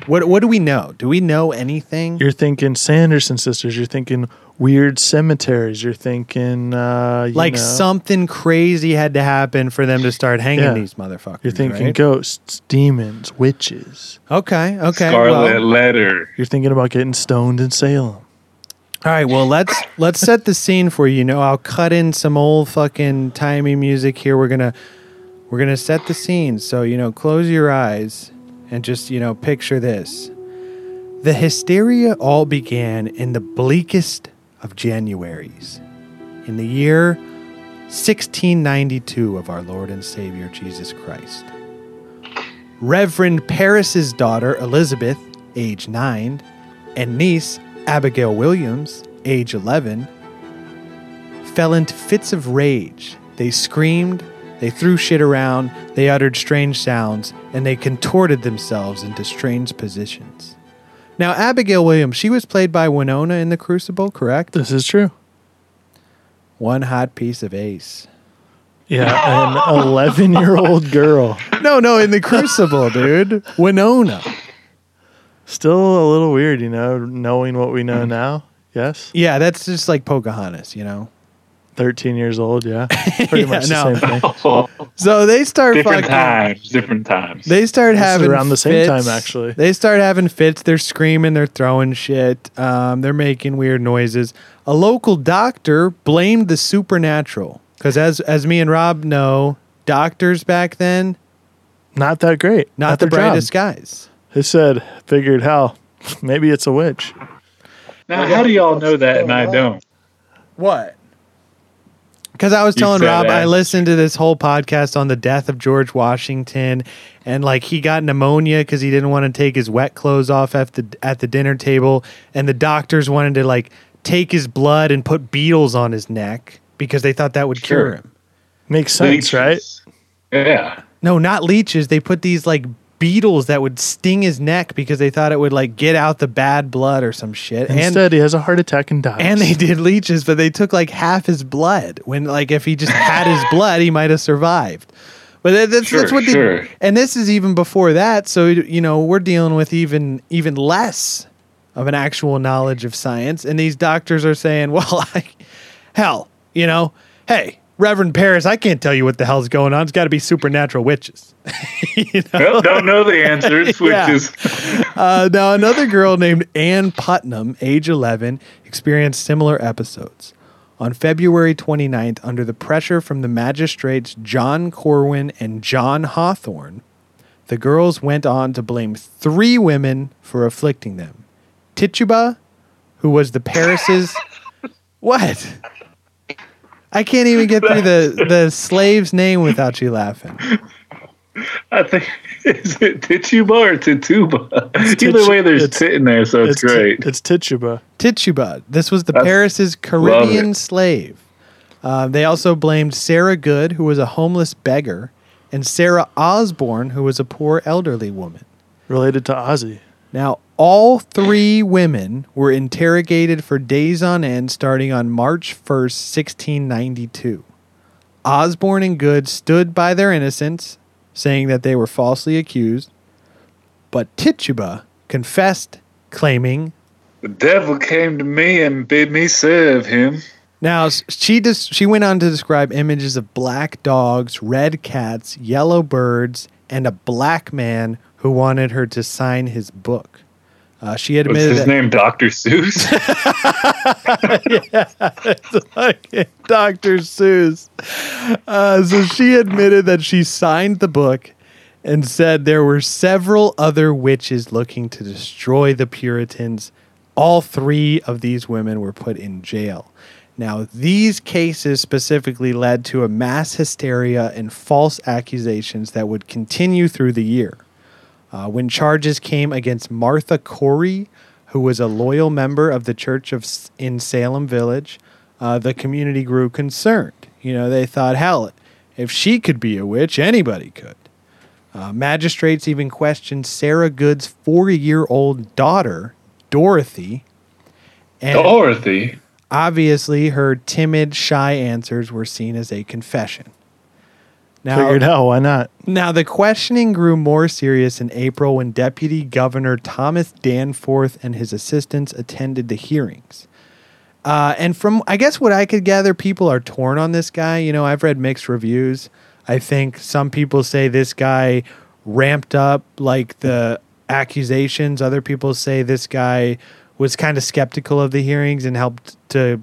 what what do we know? Do we know anything? You're thinking Sanderson sisters. You're thinking weird cemeteries. You're thinking uh, you like know, something crazy had to happen for them to start hanging Yeah. these motherfuckers. You're thinking right? ghosts, demons, witches. Okay, okay. Scarlet well- letter. You're thinking about getting stoned in Salem. All right, well let's let's set the scene for you. You know, I'll cut in some old fucking timey music here. We're gonna we're gonna set the scene. So you know, close your eyes and just you know picture this. The hysteria all began in the bleakest of Januaries, in the year 1692 of our Lord and Savior Jesus Christ. Reverend Parris's daughter Elizabeth, age 9, and niece Abigail Williams, age 11, fell into fits of rage. They screamed, they threw shit around, they uttered strange sounds, and they contorted themselves into strange positions. Now, Abigail Williams, she was played by Winona in The Crucible, correct? This is true. One hot piece of ace. Yeah, an 11 year old girl. No, no, in The Crucible, dude. Winona. Still a little weird, you know, knowing what we know now. Yes. Yeah, that's just like Pocahontas, you know? 13 years old. Yeah. Pretty Yeah, much no. the same thing. Oh, So they start different fucking. times. Different times. They start This having around the same fits. time, actually. They start having fits. They're screaming. They're throwing shit. Um, they're making weird noises. A local doctor blamed the supernatural because, as as me and Rob know, doctors back then Not that great. not, the their job. brightest guys. They said, figured, how? maybe it's a witch. now, how do y'all know that and I don't? What? Because I was telling fat Rob, I listened to this whole podcast on the death of George Washington, and like he got pneumonia because he didn't want to take his wet clothes off at the at the dinner table, and the doctors wanted to like take his blood and put beetles on his neck because they thought that would cure him. Makes sense, right? Yeah. No, not leeches. They put these like beetles that would sting his neck because they thought it would like get out the bad blood or some shit. and Instead, he has a heart attack and dies. And they did leeches, but they took like half his blood. When like if he just had his blood, he might have survived. But that- that's that's Sure, what they. And this is even before that, so you know we're dealing with even even less of an actual knowledge of science. And these doctors are saying, "Well, I, hell, you know, hey, Reverend Parris, I can't tell you what the hell's going on. It's got to be supernatural witches." you know? Well, don't know the answers, witches. Uh, now, another girl named Ann Putnam, age 11, experienced similar episodes. On February 29th, under the pressure from the magistrates John Corwin and John Hathorne, the girls went on to blame three women for afflicting them Tituba, who was the Parris's. what? I can't even get through the, the slave's name without you laughing. I think is it Tituba or Tituba? Either Titu- way, there's it's- tit in there, so it's, Ti- great. it's Tituba. Tituba. This was the That's- Parris's Caribbean slave. Uh, they also blamed Sarah Good, who was a homeless beggar, and Sarah Osborne, who was a poor elderly woman. Related to Ozzy. Now, all three women were interrogated for days on end starting on March 1st, 1692. Osborne and Good stood by their innocence, saying that they were falsely accused, but Tituba confessed, claiming The devil came to me and bid me serve him. Now she des- she went on to describe images of black dogs, red cats, yellow birds, and a black man who wanted her to sign his book. Uh, she Was admitted his that name Dr. Seuss? Yeah, Dr. Seuss. Uh, so she admitted that she signed the book and said there were several other witches looking to destroy the Puritans. All three of these women were put in jail. Now, these cases specifically led to a mass hysteria and false accusations that would continue through the year. Uh, when charges came against Martha Corey, who was a loyal member of the Church of S- in Salem Village, uh, the community grew concerned. You know, they thought, hell, if she could be a witch, anybody could. Uh, magistrates even questioned Sarah Good's four-year-old daughter, Dorothy, and Dorothy. obviously her timid, shy answers were seen as a confession. Now, Figured out why not? now, the questioning grew more serious in April when Deputy Governor Thomas Danforth and his assistants attended the hearings. Uh, and from, I guess, what I could gather, people are torn on this guy. You know, I've read mixed reviews. I think some people say this guy ramped up like the accusations. Other people say this guy was kind of skeptical of the hearings and helped to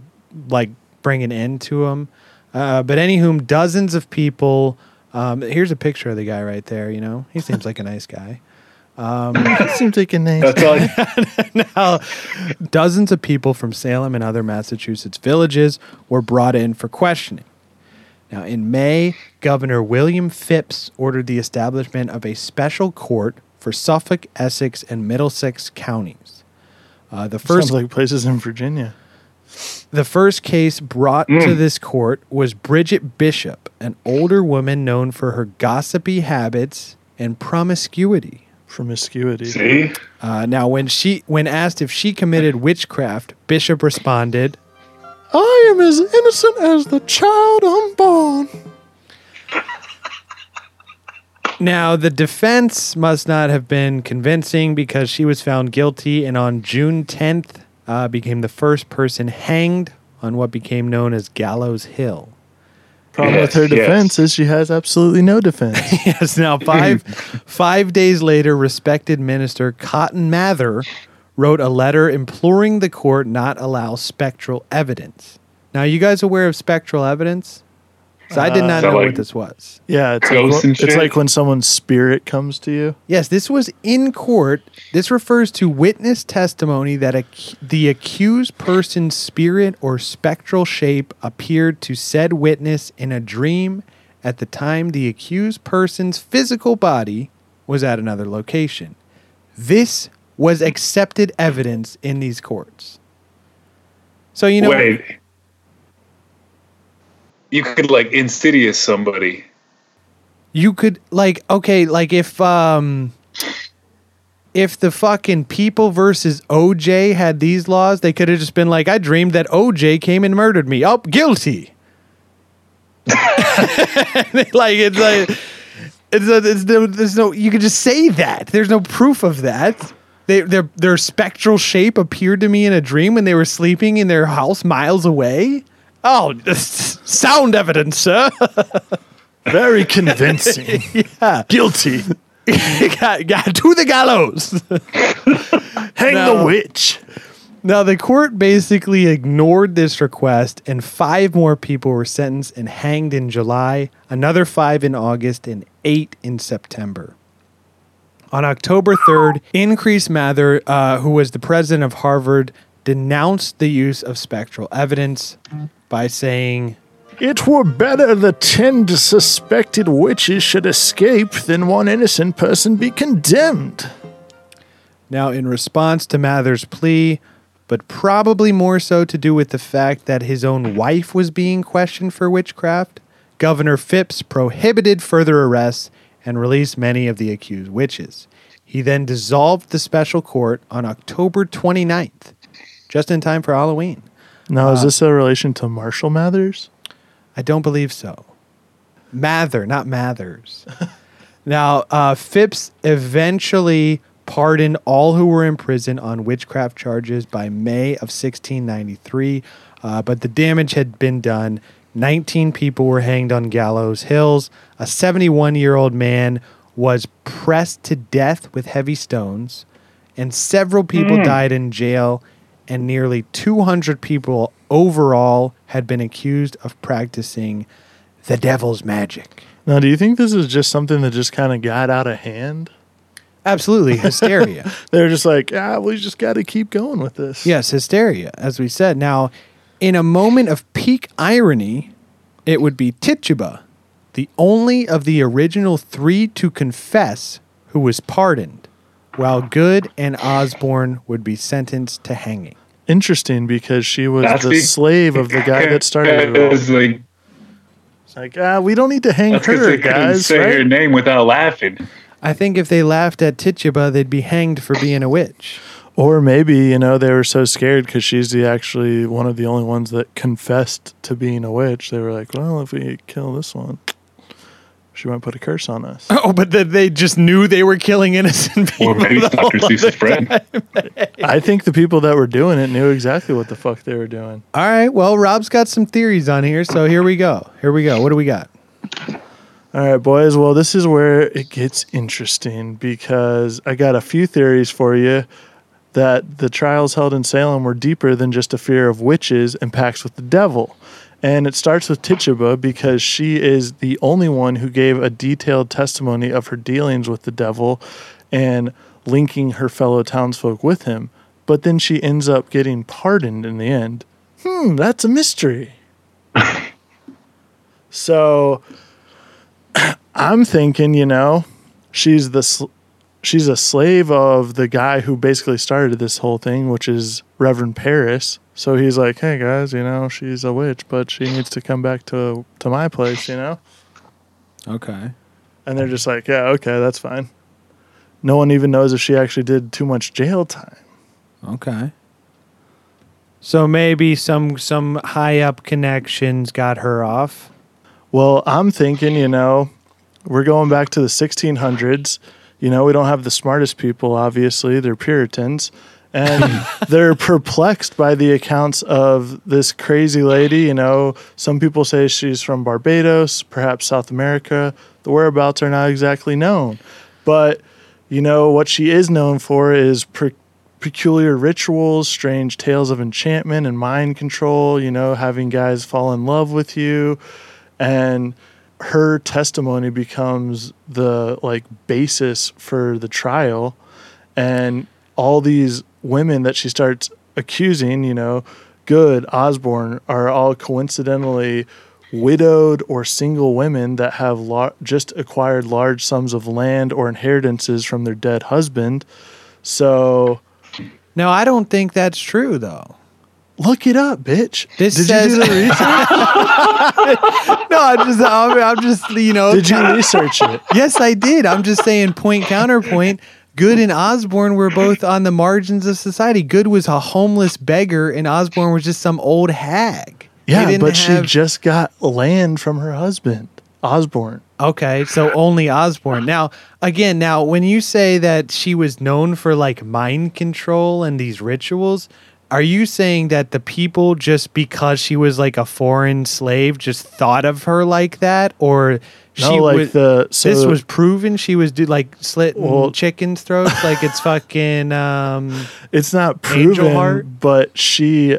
like bring an end to them. Uh, but anywhom, dozens of people. Um, here's a picture of the guy right there. You know, he seems like a nice guy. Um, Seems like a name. That's all. Now, dozens of people from Salem and other Massachusetts villages were brought in for questioning. Now, in May, Governor William Phips ordered the establishment of a special court for Suffolk, Essex, and Middlesex counties. Uh, the first Sounds like places in Virginia. The first case brought to this court was Bridget Bishop, an older woman known for her gossipy habits and promiscuity. Promiscuity. See? Uh, now, when she when asked if she committed witchcraft, Bishop responded, I am as innocent as the child unborn. Now, the defense must not have been convincing because she was found guilty and on June 10th uh, became the first person hanged on what became known as Gallows Hill. Problem with Yes, her yes. defense is she has absolutely no defense. yes, now five five days later, respected minister Cotton Mather wrote a letter imploring the court not allow spectral evidence. Now, you guys aware of spectral evidence? So I did not uh, Is that know what this was. Yeah, it's Ghosts like, and it's shit? like when someone's spirit comes to you. Yes, this was in court. This refers to witness testimony that ac- the accused person's spirit or spectral shape appeared to said witness in a dream at the time the accused person's physical body was at another location. This was accepted evidence in these courts. So, you know, Wait. You could like insidious somebody. you could like okay like if um if the fucking people versus oj had these laws they could have just been like i dreamed that oj came and murdered me. Oh guilty. Like it's like it's, a, it's no, there's no you could just say that. There's no proof of that. They, their their spectral shape appeared to me in a dream when they were sleeping in their house miles away oh sound evidence sir Very convincing. yeah Guilty. got to the gallows. Hang No. the witch. now, the court basically ignored this request, and five more people were sentenced and hanged in July, another five in August, and eight in September. On October 3rd, Increase Mather, uh, who was the president of Harvard, denounced the use of spectral evidence by saying, It were better the ten suspected witches should escape than one innocent person be condemned. Now, in response to Mather's plea, but probably more so to do with the fact that his own wife was being questioned for witchcraft, Governor Phips prohibited further arrests and released many of the accused witches. He then dissolved the special court on October 29th, just in time for Halloween. Now, is this a relation to Marshall Mathers? I don't believe so. Mather, not Mathers. now, uh, Phips eventually pardoned all who were in prison on witchcraft charges by May of 1693, uh, but the damage had been done. 19 people were hanged on Gallows Hills. A 71 year old man was pressed to death with heavy stones, and several people died in jail, and nearly 200 people overall had been accused of practicing the devil's magic. Now, do you think this is just something that just kind of got out of hand? Absolutely, hysteria. They're just like, ah, we just got to keep going with this. yes, hysteria, as we said. Now, In a moment of peak irony, it would be Tituba, the only of the original three to confess who was pardoned, while Good and Osborne would be sentenced to hanging. Interesting because she was That's the the- slave of the guy that started it all. It's like, It's like, ah, we don't need to hang that's because her, they guys. say her name without laughing. I think if they laughed at Tituba, they'd be hanged for being a witch. Or maybe you know they were so scared because she's the actually one of the only ones that confessed to being a witch. They were like, well, if we kill this one, she might put a curse on us. Oh, but that they just knew they were killing innocent people. Or maybe it's the whole Dr. Seuss's friend. I think the people that were doing it knew exactly what the fuck they were doing. All right. Well, Rob's got some theories on here, so here we go. Here we go. What do we got? All right, boys. Well, this is where it gets interesting because I got a few theories for you that the trials held in Salem were deeper than just a fear of witches and pacts with the devil. And it starts with Tituba because she is the only one who gave a detailed testimony of her dealings with the devil and linking her fellow townsfolk with him. But then she ends up getting pardoned in the end. Hmm, that's a mystery. so I'm thinking, you know, she's the sl- she's a slave of the guy who basically started this whole thing, which is Reverend Parris. So he's like, "Hey guys, you know, she's a witch, but she needs to come back to to my place, you know." Okay. And they're just like, "Yeah, okay, that's fine." No one even knows if she actually did too much jail time. Okay. So maybe some some high up connections got her off. Well, I'm thinking, you know, we're going back to the 1600s. You know, we don't have the smartest people, obviously. They're Puritans. And they're perplexed by the accounts of this crazy lady. You know, some people say she's from Barbados, perhaps South America. The whereabouts are not exactly known. But, you know, what she is known for is per- peculiar rituals, strange tales of enchantment and mind control, you know, having guys fall in love with you and her testimony becomes the like basis for the trial and all these women that she starts accusing you know good osborne are all coincidentally widowed or single women that have lar- just acquired large sums of land or inheritances from their dead husband so No, I don't think that's true though. look it up bitch This did says- you do the research No, I'm just I'm, I'm just you know. did you research it yes, I did. I'm just saying point counterpoint. Good and Osborne were both on the margins of society. Good was a homeless beggar, and Osborne was just some old hag. Yeah, but she just got land from her husband, Osborne. Okay, so only Osborne. Now, again, now when you say that she was known for like mind control and these rituals, are you saying that the people just because she was like a foreign slave just thought of her like that, or No, she like was, the so this was proven she was do like slitting Well- chickens' throats like it's fucking um it's not Angel proven, Heart? but she,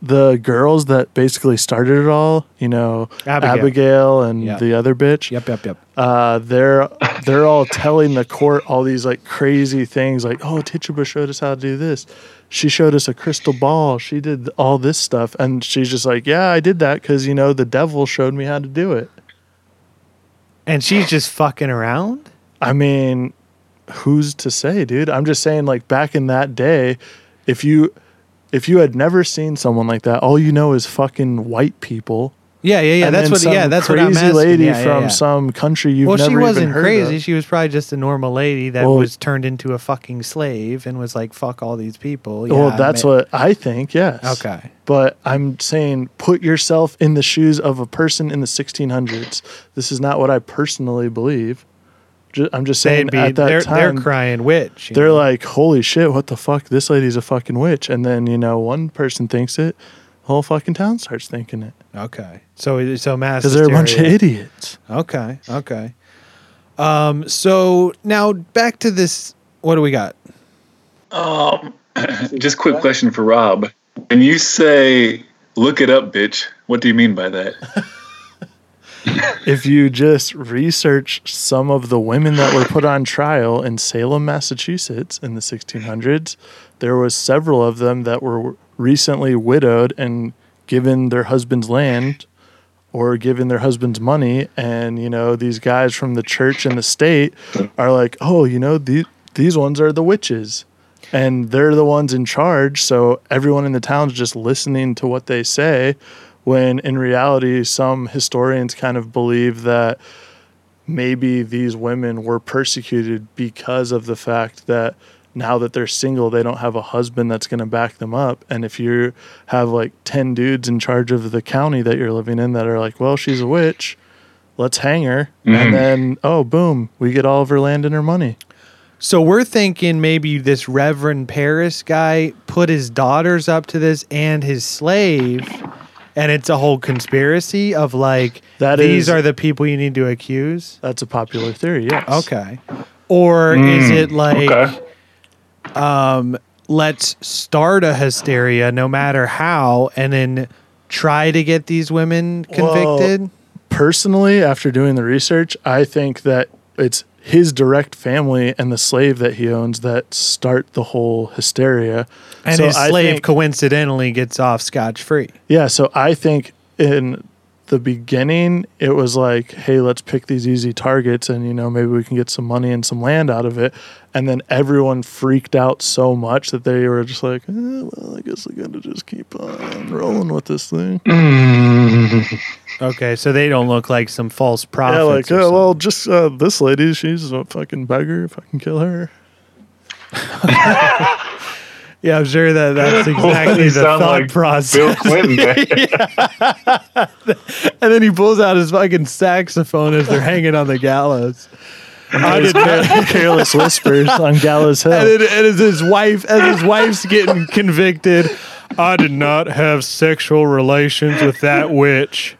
the girls that basically started it all, you know, Abigail. Abigail, and Yeah. the other bitch. yep yep yep. Uh, they're they're all telling the court all these like crazy things, like, "Oh, Tituba showed us how to do this. She showed us a crystal ball. She did all this stuff," and she's just like, "Yeah, I did that because you know the devil showed me how to do it." And she's just fucking around. I mean, who's to say, dude? I'm just saying, like back in that day, if you if you had never seen someone like that, all you know is fucking white people. Yeah yeah yeah. and that's what yeah that's crazy what I'm asking. lady Yeah, yeah, from yeah. some country you've well, never she wasn't crazy. of. She was probably just a normal lady that Well- was turned into a fucking slave and was like, "Fuck all these people." well, that's ma- what I think. Yes. Okay. But I'm saying, put yourself in the shoes of a person in the 1600s. This is not what I personally believe. I'm just saying, be at that they're, time, they're crying witch. they're know? like, holy shit, what the fuck? This lady's a fucking witch. And then, you know, one person thinks it, whole fucking town starts thinking it. okay. So so mass Because they're a bunch of hysteria. idiots. Okay. Okay. Um. So now back to this. What do we got? Um, just quick question for Rob. When you say "look it up, bitch," what do you mean by that? If you just research some of the women that were put on trial in Salem, Massachusetts in the 1600s, there was several of them that were recently widowed and given their husband's land or given their husband's money. And you know these guys from the church and the state are like oh you know these these ones are the witches. And they're the ones in charge. So everyone in the town's just listening to what they say when in reality some historians kind of believe that maybe these women were persecuted because of the fact that now that they're single, they don't have a husband that's going to back them up. And if you have like 10 dudes in charge of the county that you're living in that are like, well, she's a witch, let's hang her. And mm-hmm. then, oh, boom, we get all of her land and her money. So we're thinking maybe this Reverend Parris guy put his daughters up to this and his slave, and it's a whole conspiracy of like That these is- are the people you need to accuse. That's a popular theory, yes. Okay. Or is mm. it like okay. Um, let's start a hysteria no matter how and then try to get these women convicted? Personally, after doing the research, I think that it's his direct family and the slave that he owns that start the whole hysteria. and So his slave think- coincidentally gets off scotch free. Yeah, so I think in the beginning it was like, hey, let's pick these easy targets and you know, maybe we can get some money and some land out of it. And then everyone freaked out so much that they were just like, eh, well, I guess I gotta just keep on rolling with this thing. Okay, so they don't look like some false prophets. yeah, like, oh, well, just uh, this lady, she's a fucking beggar if I can kill her. Yeah, I'm sure that that's exactly the sound thought like process. Bill Clinton. and then he pulls out his fucking saxophone as they're hanging on the gallows. I did Careless whispers on Gallows Hill. and, it, and as his wife, as his wife's getting convicted, I did not have sexual relations with that witch.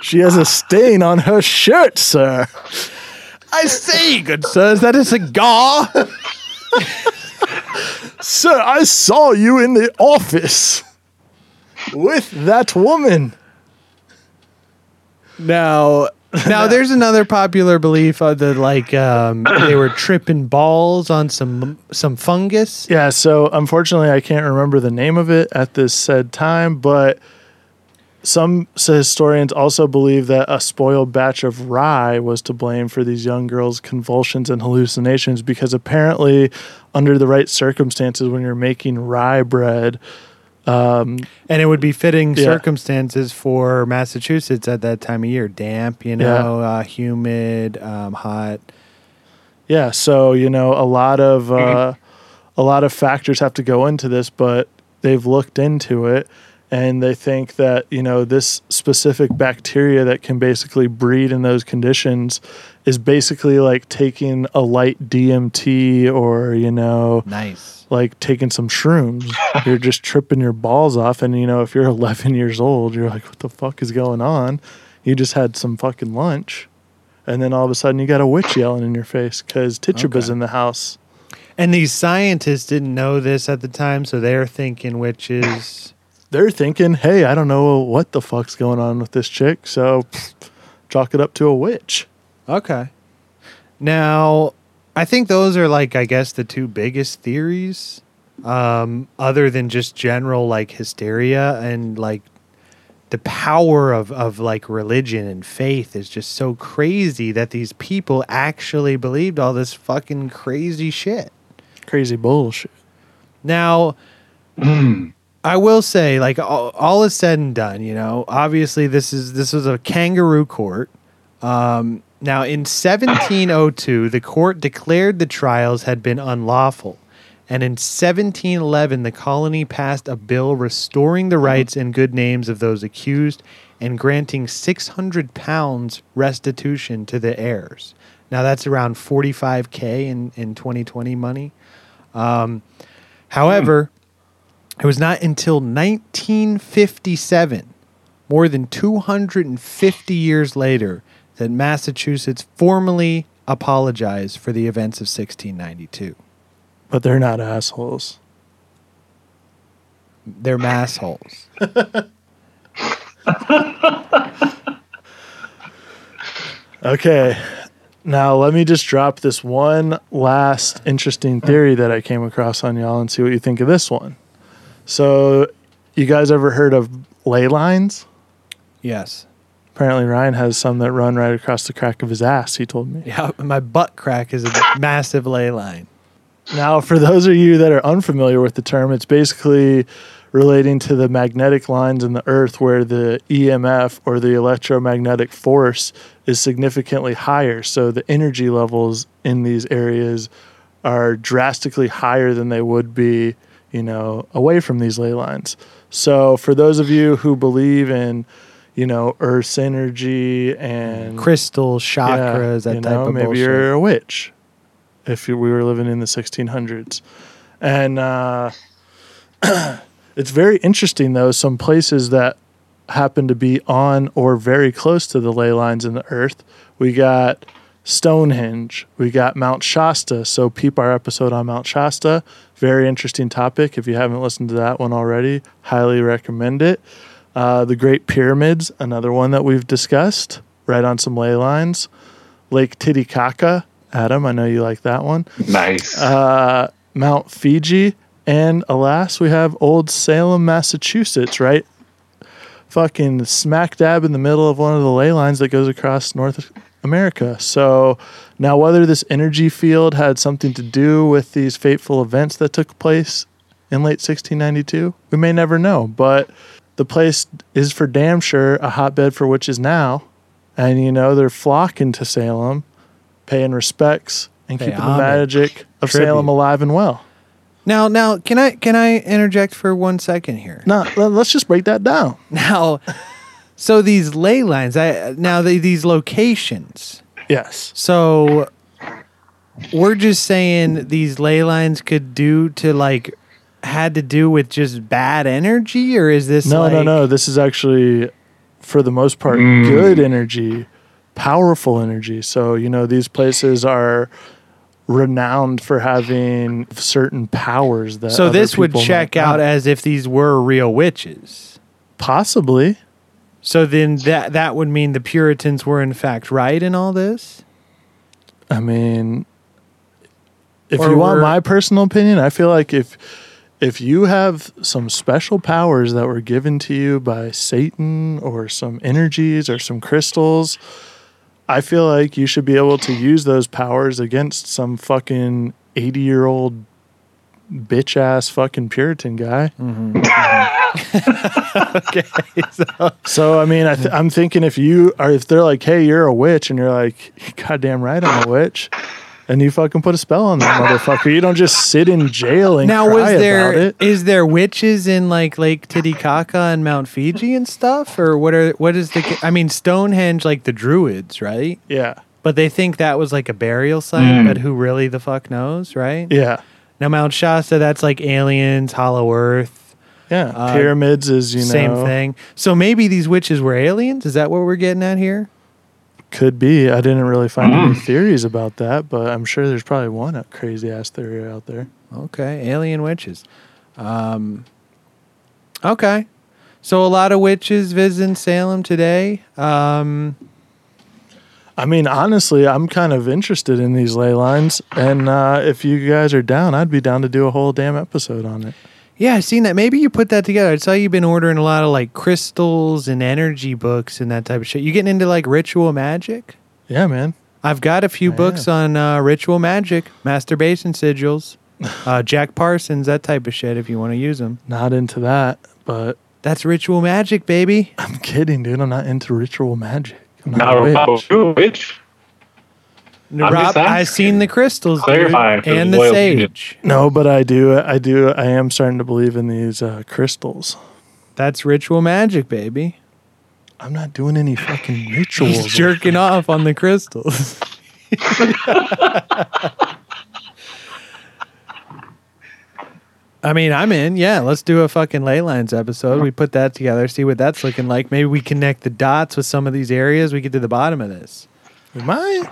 She has a stain on her shirt, sir. I say, good sir, is that a cigar? Sir, I saw you in the office with that woman. Now, now there's another popular belief of the like um, they were tripping balls on some some fungus. Yeah, so unfortunately, I can't remember the name of it at this said time, but some historians also believe that a spoiled batch of rye was to blame for these young girls' convulsions and hallucinations because apparently, under the right circumstances, when you're making rye bread, And it would be fitting Yeah. circumstances for Massachusetts at that time of year. Damp, you know, uh, humid, um, hot. Yeah, so you know a lot of uh, a lot of factors have to go into this, but they've looked into it and they think that you know this specific bacteria that can basically breed in those conditions is basically like taking a light DMT or you know Nice. like taking some shrooms. you're just tripping your balls off, and you know if you're 11 years old, you're like, what the fuck is going on? You just had some fucking lunch. And then all of a sudden, you got a witch yelling in your face because Tituba's Okay. in the house. And these scientists didn't know this at the time, so they're thinking witches. They're thinking, hey, I don't know what the fuck's going on with this chick, so chalk it up to a witch. Okay. Now, I think those are like I guess the two biggest theories, um, other than just general like hysteria and like the power of of like religion and faith is just so crazy that these people actually believed all this fucking crazy shit. Crazy bullshit. Now, I will say, like all, all is said and done, you know. Obviously, this is this was a kangaroo court. Um, now, in 1702, the court declared the trials had been unlawful, and in 1711, the colony passed a bill restoring the mm-hmm. rights and good names of those accused and granting 600 pounds restitution to the heirs. Now, that's around 45k in in 2020 money. Um, however, hmm. It was not until 1957, more than 250 years later, that Massachusetts formally apologized for the events of 1692. But they're not assholes. They're massholes. Okay. Now, let me just drop this one last interesting theory that I came across on y'all and see what you think of this one. So, you guys ever heard of ley lines? Yes. Apparently, Ryan has some that run right across the crack of his ass, he told me. Yeah, my butt crack is a massive ley line. Now, for those of you that are unfamiliar with the term, it's basically relating to the magnetic lines in the earth where the EMF or the electromagnetic force is significantly higher. So the energy levels in these areas are drastically higher than they would be, you know, away from these ley lines. So for those of you who believe in, you know, Earth's energy and Crystals, chakras, that you type know, of maybe bullshit. you're a witch if you, we were living in the 1600s and uh, it's very interesting though some places that happen to be on or very close to the ley lines in the earth we got stonehenge we got mount shasta so peep our episode on mount shasta very interesting topic if you haven't listened to that one already highly recommend it uh, the great pyramids another one that we've discussed right on some ley lines lake titicaca adam i know you like that one Nice. uh, Mount Fiji, and alas, we have Old Salem, Massachusetts, right? Fucking smack dab in the middle of one of the ley lines that goes across North America. So now, whether this energy field had something to do with these fateful events that took place in late 1692, we may never know. But the place is for damn sure a hotbed for witches now. And, you know, they're flocking to Salem, paying respects and Pay keeping the magic of Tribute. Salem alive and well. Now, now, can I can I interject for one second here? No, let- let's just break that down. Now, so these ley lines, I now the, these locations. Yes. So we're just saying these ley lines could do to like had to do with just bad energy, or is this No, like, no, no. This is actually, for the most part, mm. good energy, powerful energy. So, you know, these places are renowned for having certain powers that. So other this would check out as if these were real witches. possibly. So then that that would mean the Puritans were in fact right in all this. I mean, if Or you want my personal opinion, I feel like if if you have some special powers that were given to you by Satan or some energies or some crystals, I feel like you should be able to use those powers against some fucking 80 year old bitch ass fucking Puritan guy. Mm-hmm. Okay. So So I mean, I th- I'm thinking if you are, if they're like, "Hey, you're a witch," and you're like, "Goddamn right, I'm a witch," and you fucking put a spell on that motherfucker, you don't just sit in jail and now cry was there about it. is there witches in like Lake Titicaca and Mount Fiji and stuff or what are what is the I mean Stonehenge like the druids, right? Yeah, But they think that was like a burial site, hmm. but who really the fuck knows, right? yeah, Now Mount Shasta that's like aliens, hollow earth, yeah. Uh, Pyramids is you know same thing. So maybe these witches were aliens? Is that what we're getting at here? Could be. I didn't really find any theories about that, but I'm sure there's probably one crazy ass theory out there. Okay, alien witches. Um, okay, so a lot of witches visiting Salem today. Um, I mean, honestly, I'm kind of interested in these ley lines, and uh, if you guys are down, I'd be down to do a whole damn episode on it. Yeah, I've seen that. Maybe you put that together. I saw you've been ordering a lot of like crystals and energy books and that type of shit. You getting into like ritual magic? Yeah, man. I've got a few I books on uh, ritual magic, masturbation sigils, uh, Jack Parsons, that type of shit. If you want to use them, Not into that, but that's ritual magic, baby. I'm kidding, dude. I'm not into ritual magic. I'm not Now, a Rob, witch. You a witch? I'm Rob, I asking. seen the crystals, dude, Clarifying for and the the loyal sage. No, but I do. I do. I am starting to believe in these uh, crystals. That's ritual magic, baby. I'm not doing any fucking rituals. He's jerking off on the crystals. I mean, I'm in. Yeah, let's do a fucking ley lines episode. We put that together, see what that's looking like. Maybe we connect the dots with some of these areas. We get to the bottom of this. Am I?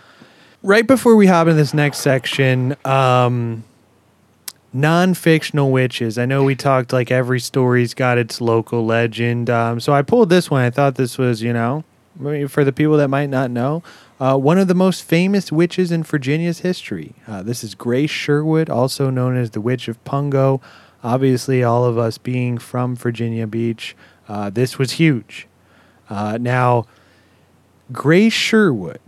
Right before we hop into this next section, um, non-fictional witches. I know we talked like every story's got its local legend. Um, so I pulled this one. I thought this was, you know, for the people that might not know, uh, one of the most famous witches in Virginia's history. Uh, this is Grace Sherwood, also known as the Witch of Pungo. Obviously, all of us being from Virginia Beach, uh, this was huge. Uh, now, Grace Sherwood,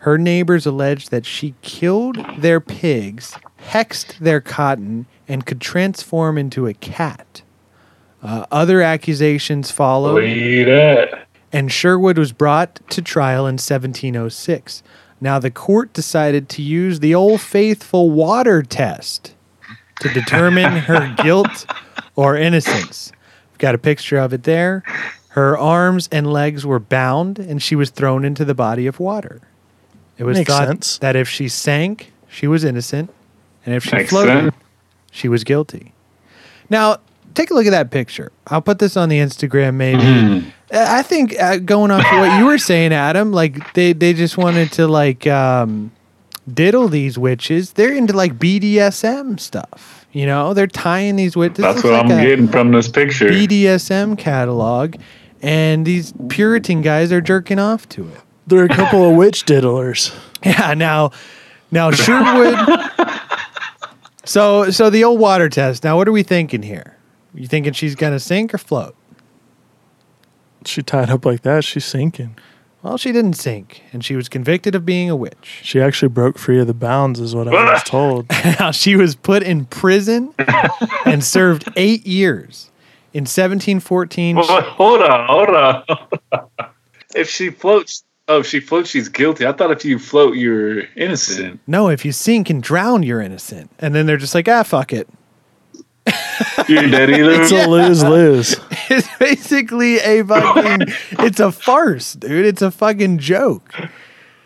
her neighbors alleged that she killed their pigs, hexed their cotton, and could transform into a cat. Uh, other accusations followed Wait at. and Sherwood was brought to trial in 1706. Now, the court decided to use the old faithful water test to determine her guilt or innocence. We've got a picture of it there. Her arms and legs were bound, and she was thrown into the body of water. It was Makes thought sense. that if she sank, she was innocent, and if she Makes floated, sense. she was guilty. Now, take a look at that picture. I'll put this on the Instagram maybe. Mm-hmm. I think uh, going off of what you were saying, Adam, like they, they just wanted to like um, diddle these witches. They're into like BDSM stuff. You know, they're tying these witches. That's what I'm getting from this picture. BDSM catalog, and these Puritan guys are jerking off to it. There are a couple of witch diddlers. Yeah, now now Sherwood So so the old water test. Now what are we thinking here? You thinking she's gonna sink or float? She tied up like that. She's sinking. Well, she didn't sink, and she was convicted of being a witch. She actually broke free of the bounds, is what I was told. Now she was put in prison and served eight years. In 1714, Well, hold on, hold on. hold on. If she floats, oh, if she floats, she's guilty. I thought if you float, you're innocent. no, if you sink and drown, you're innocent. And then they're just like, ah, fuck it. You're dead either. It's a lose lose. It's basically a fucking, it's a farce, dude. It's a fucking joke.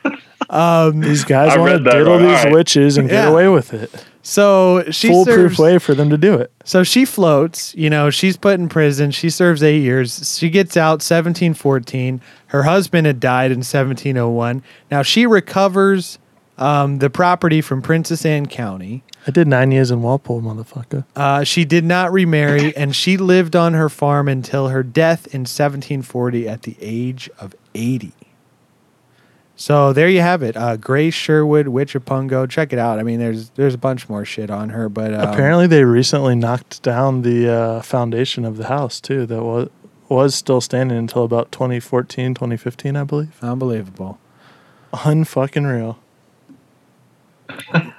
These guys want to diddle wrong. these Alright. witches and get away with it. So she Foolproof serves, way for them to do it. So she floats, you know, she's put in prison. She serves eight years. She gets out 1714. Her husband had died in 1701. Now she recovers um, the property from Princess Anne County. I did nine years in Walpole, motherfucker. Uh, she did not remarry, and she lived on her farm until her death in 1740 at the age of 80. So there you have it. Uh, Grace Sherwood, Witch of Pungo. Check it out. I mean, there's there's a bunch more shit on her, but um, Apparently, they recently knocked down the uh, foundation of the house too. That was was still standing until about 2014, 2015, I believe. unbelievable. Unfucking real.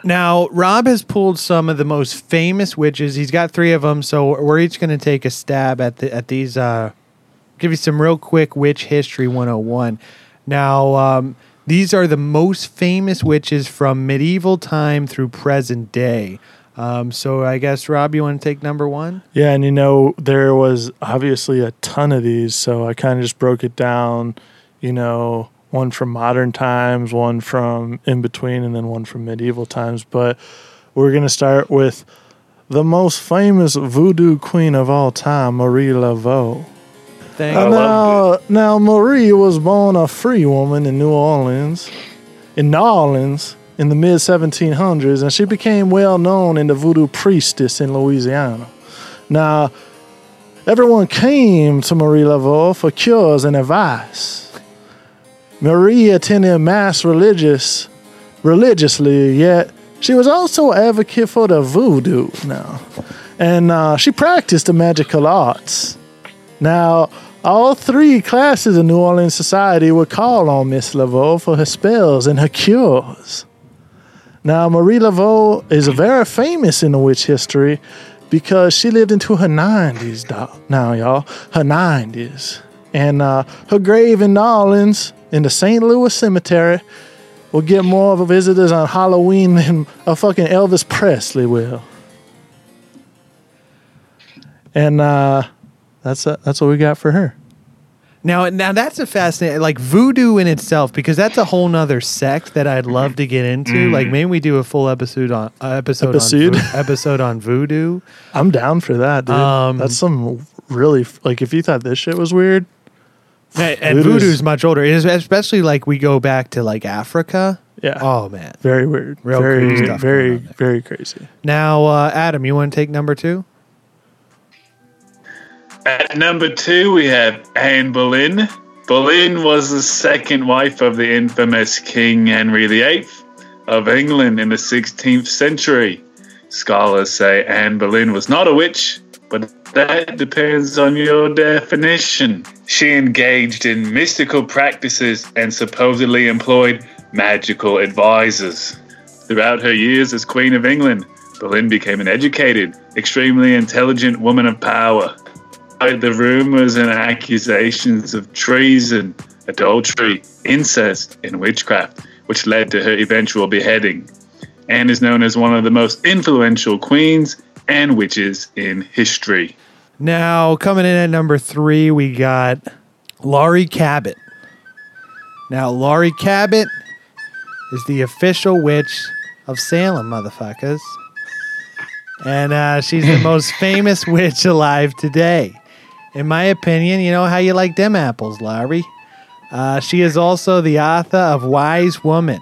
Now, Rob has pulled some of the most famous witches. He's got three of them, so we're each going to take a stab at the at these. Uh, give you some real quick witch history 101. Now, um, these are the most famous witches from medieval time through present day. Um, so I guess Rob, you want to take number one? Yeah, and you know there was obviously a ton of these, so I kind of just broke it down. You know, one from modern times, one from in between, and then one from medieval times. But we're gonna start with the most famous voodoo queen of all time, Marie Laveau. Thank Uh, now, now Marie was born a free woman in New Orleans, in New Orleans, in the mid 1700s, and she became well known in the voodoo priestess in Louisiana. Now, everyone came to Marie Laveau for cures and advice. Marie attended mass religious, religiously, yet she was also an advocate for the voodoo now, and uh, she practiced the magical arts. Now, all three classes of New Orleans society would call on Miss Laveau for her spells and her cures. Now, Marie Laveau is very famous in the witch history because she lived into her 90s doc- now, y'all. Her 90s. And uh, her grave in New Orleans in the St. Louis Cemetery will get more of visitors on Halloween than a fucking Elvis Presley will. And uh, that's uh, that's what we got for her. Now, now that's a fascinating, like voodoo in itself, because that's a whole nother sect that I'd love to get into. Like maybe we do a full episode on uh, episode Episode? on vo- episode on voodoo. I'm down for that, dude. Um, that's some really like if you thought this shit was weird, And, and Voodoo's- voodoo's much older, It is- especially like we go back to like Africa. yeah. Oh man! very weird. Real very creepy stuff very going on there. very crazy. Now, uh, Adam, you want to take number two? At number two, we have Anne Boleyn. Boleyn was the second wife of the infamous King Henry VIII of England in the 16th century. Scholars say Anne Boleyn was not a witch, but that depends on your definition. She engaged in mystical practices and supposedly employed magical advisors. Throughout her years as Queen of England, Boleyn became an educated, extremely intelligent woman of power. The rumors and accusations of treason, adultery, incest, and witchcraft, which led to her eventual beheading. Anne is known as one of the most influential queens and witches in history. Now, coming in at number three, we got Laurie Cabot. Now, Laurie Cabot is the official witch of Salem, motherfuckers. And uh, she's the most famous witch alive today. In my opinion, you know how you like them apples, Laurie. Uh, she is also the author of Wise Woman.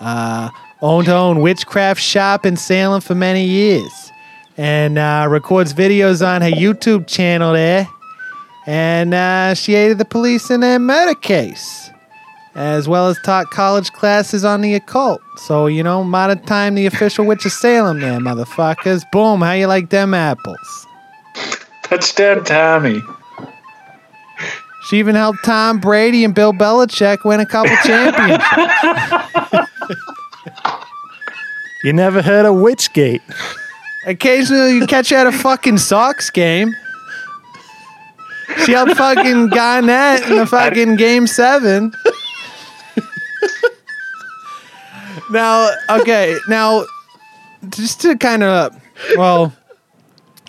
Uh, owned her own witchcraft shop in Salem for many years. And uh, records videos on her YouTube channel there. And uh, she aided the police in a murder case, as well as taught college classes on the occult. So, you know, modern time, the official witch of Salem there, motherfuckers. Boom, how you like them apples? Touchdown, Tommy. She even helped Tom Brady and Bill Belichick win a couple championships. You never heard of Witchgate? Occasionally, you catch her at a fucking Sox game. She helped fucking Garnett in the fucking game seven. now, okay, now, just to kind of, well,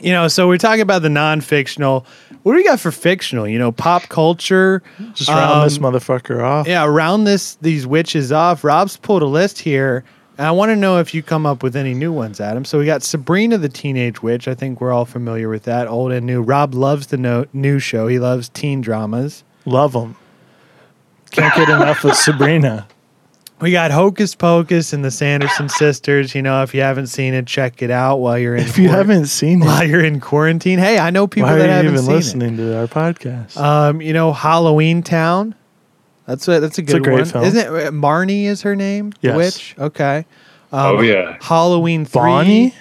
you know, so we're talking about the non-fictional. What do we got for fictional? You know, pop culture. Just round this Um, motherfucker off. Yeah, round this these witches off. Rob's pulled a list here. And I want to know if you come up with any new ones, Adam. So we got Sabrina the Teenage Witch. I think we're all familiar with that, old and new. Rob loves the no- new show. He loves teen dramas. Love them. Can't get enough of Sabrina. We got Hocus Pocus and the Sanderson sisters. You know, if you haven't seen it, check it out while you're in. If you quar- haven't seen while it, you're in quarantine. Hey, I know people why that are you haven't even seen listening to our podcast? Um, you know, Halloween Town. That's a that's a a good great one. film. Isn't it? uh, Marnie is her name. Yes. witch. Okay. Um, Oh, yeah. Halloween three. Bonnie?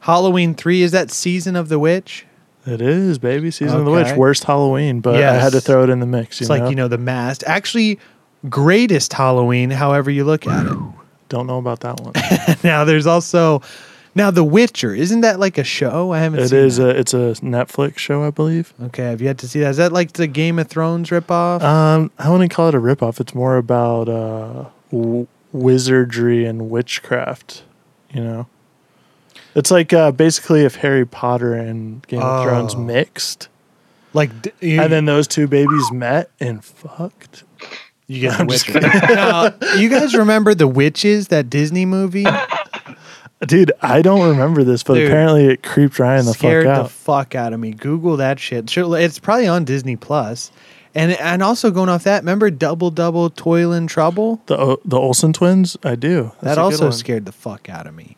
Halloween three is that season of the witch. It is, baby. Season of the Witch. Worst Halloween, but I had to throw it in the mix. You It's know? like you know the mask. Actually, greatest Halloween. However you look at it. Don't know about that one. now there's also now The Witcher. Isn't that like a show? I haven't. it seen is that. a it's a Netflix show, I believe. Okay, I've yet to see that. Is that like the Game of Thrones ripoff? Um, I wouldn't call it a ripoff. It's more about uh, w- wizardry and witchcraft. You know, it's like uh, basically if Harry Potter and Game of Thrones Oh. mixed, like d- you, and then those two babies met and fucked. You get I'm just Witcher. now, you guys remember The Witches, that Disney movie? Dude, I don't remember this, but Dude. apparently it creeped Ryan the scared fuck the fuck out of me. Google that shit. Sure, it's probably on Disney Plus. And and also going off that, remember Double Double Toil and Trouble? the O- the Olsen twins, I do. That's that also scared the fuck out of me.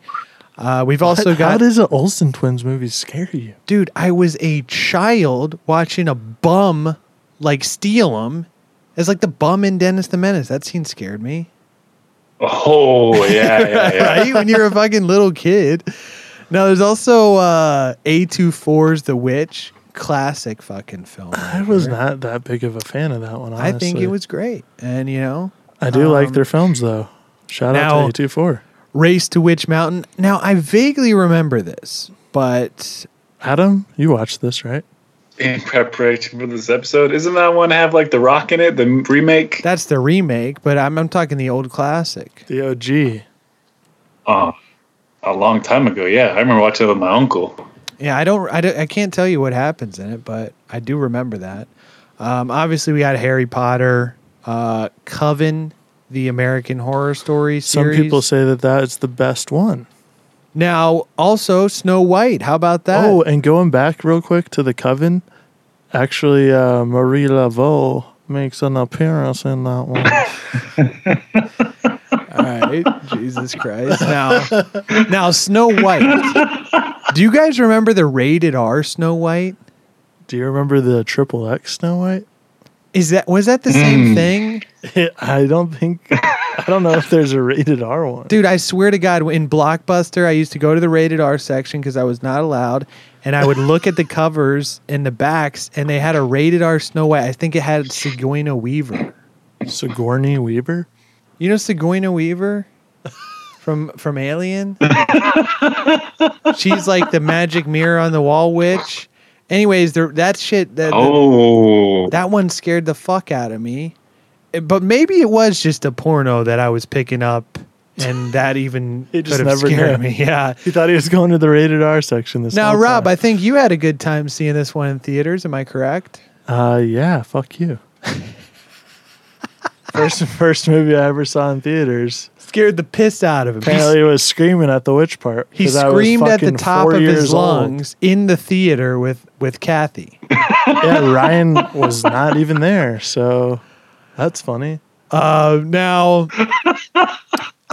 Uh, we've also How- got How does an Olsen twins movie scare you? dude. I was a child watching a bum like steal them. It's like the bum in Dennis the Menace. That scene scared me. Oh, yeah, yeah, yeah. right? when you're a fucking little kid. Now there's also uh A24's The Witch. Classic fucking film. I was not that big of a fan of that one. I think it was great. And you know, I do like um, their films though. Shout now- out to A24. Race to Witch Mountain. Now I vaguely remember this, but Adam, you watched this, right? In preparation for this episode, isn't that one have like The Rock in it, the remake? that's the remake. But I'm, I'm talking the old classic. The OG. Oh, a long time ago. Yeah, I remember watching it with my uncle. Yeah, I don't, I don't, I can't tell you what happens in it, but I do remember that. Um, obviously, we had Harry Potter, uh, Coven, the American Horror Story series. Some people say that that is the best one. Now also Snow White. How about that? Oh, and going back real quick to the Coven, actually, uh, Marie Laveau makes an appearance in that one. All right, Jesus Christ. Now, now Snow White. Do you guys remember the rated R Snow White? do you remember the Triple X Snow White? Is that was that the same thing? I don't think. I don't know if there's a rated R one. Dude, I swear to God, in Blockbuster, I used to go to the rated R section because I was not allowed, and I would look at the covers and the backs, and they had a rated R Snow White. I think it had Sigourney Weaver. Sigourney Weaver. You know Sigourney Weaver from from Alien? She's like the magic mirror on the wall witch. Anyways, there that shit that Oh, that one scared the fuck out of me. Eh, But maybe it was just a porno that I was picking up, and that even He just never scared knew. me. Yeah. He thought he was going to the rated R section this Now, Rob, I think you had a good time seeing this one in theaters. Am I correct? Uh, yeah. Fuck you. first first movie I ever saw in theaters. Scared the piss out of him. He, Apparently, it was screaming at the witch part. He screamed at the top of his years old. lungs in the theater with with Kathy. Yeah, Ryan was not even there, so that's funny. Uh, now,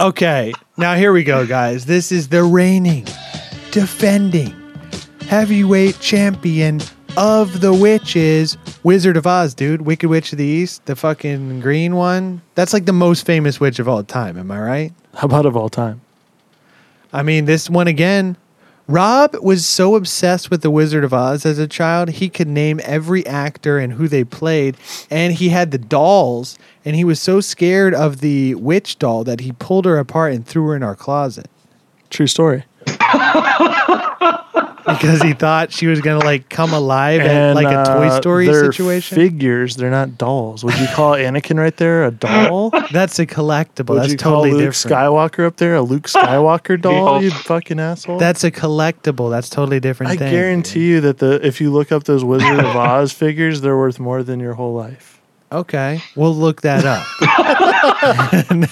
okay, now here we go, guys. This is the reigning, defending heavyweight champion of the witches, Wizard of Oz, dude. Wicked Witch of the East, the fucking green one. That's like the most famous witch of all time. Am I right? How about of all time? I mean, this one again. Rob was so obsessed with the Wizard of Oz as a child, he could name every actor and who they played, and he had the dolls, and he was so scared of the witch doll that he pulled her apart and threw her in our closet True story. Because he thought she was gonna like come alive at like a Toy uh, Story they're situation. Figures, they're not dolls. Would you call Anakin right there a doll? That's a collectible. Would That's you totally call Luke different. Skywalker up there a Luke Skywalker doll? You fucking asshole. That's a collectible. That's totally different. I thing. guarantee you that the if you look up those Wizard of Oz figures, they're worth more than your whole life. Okay, we'll look that up.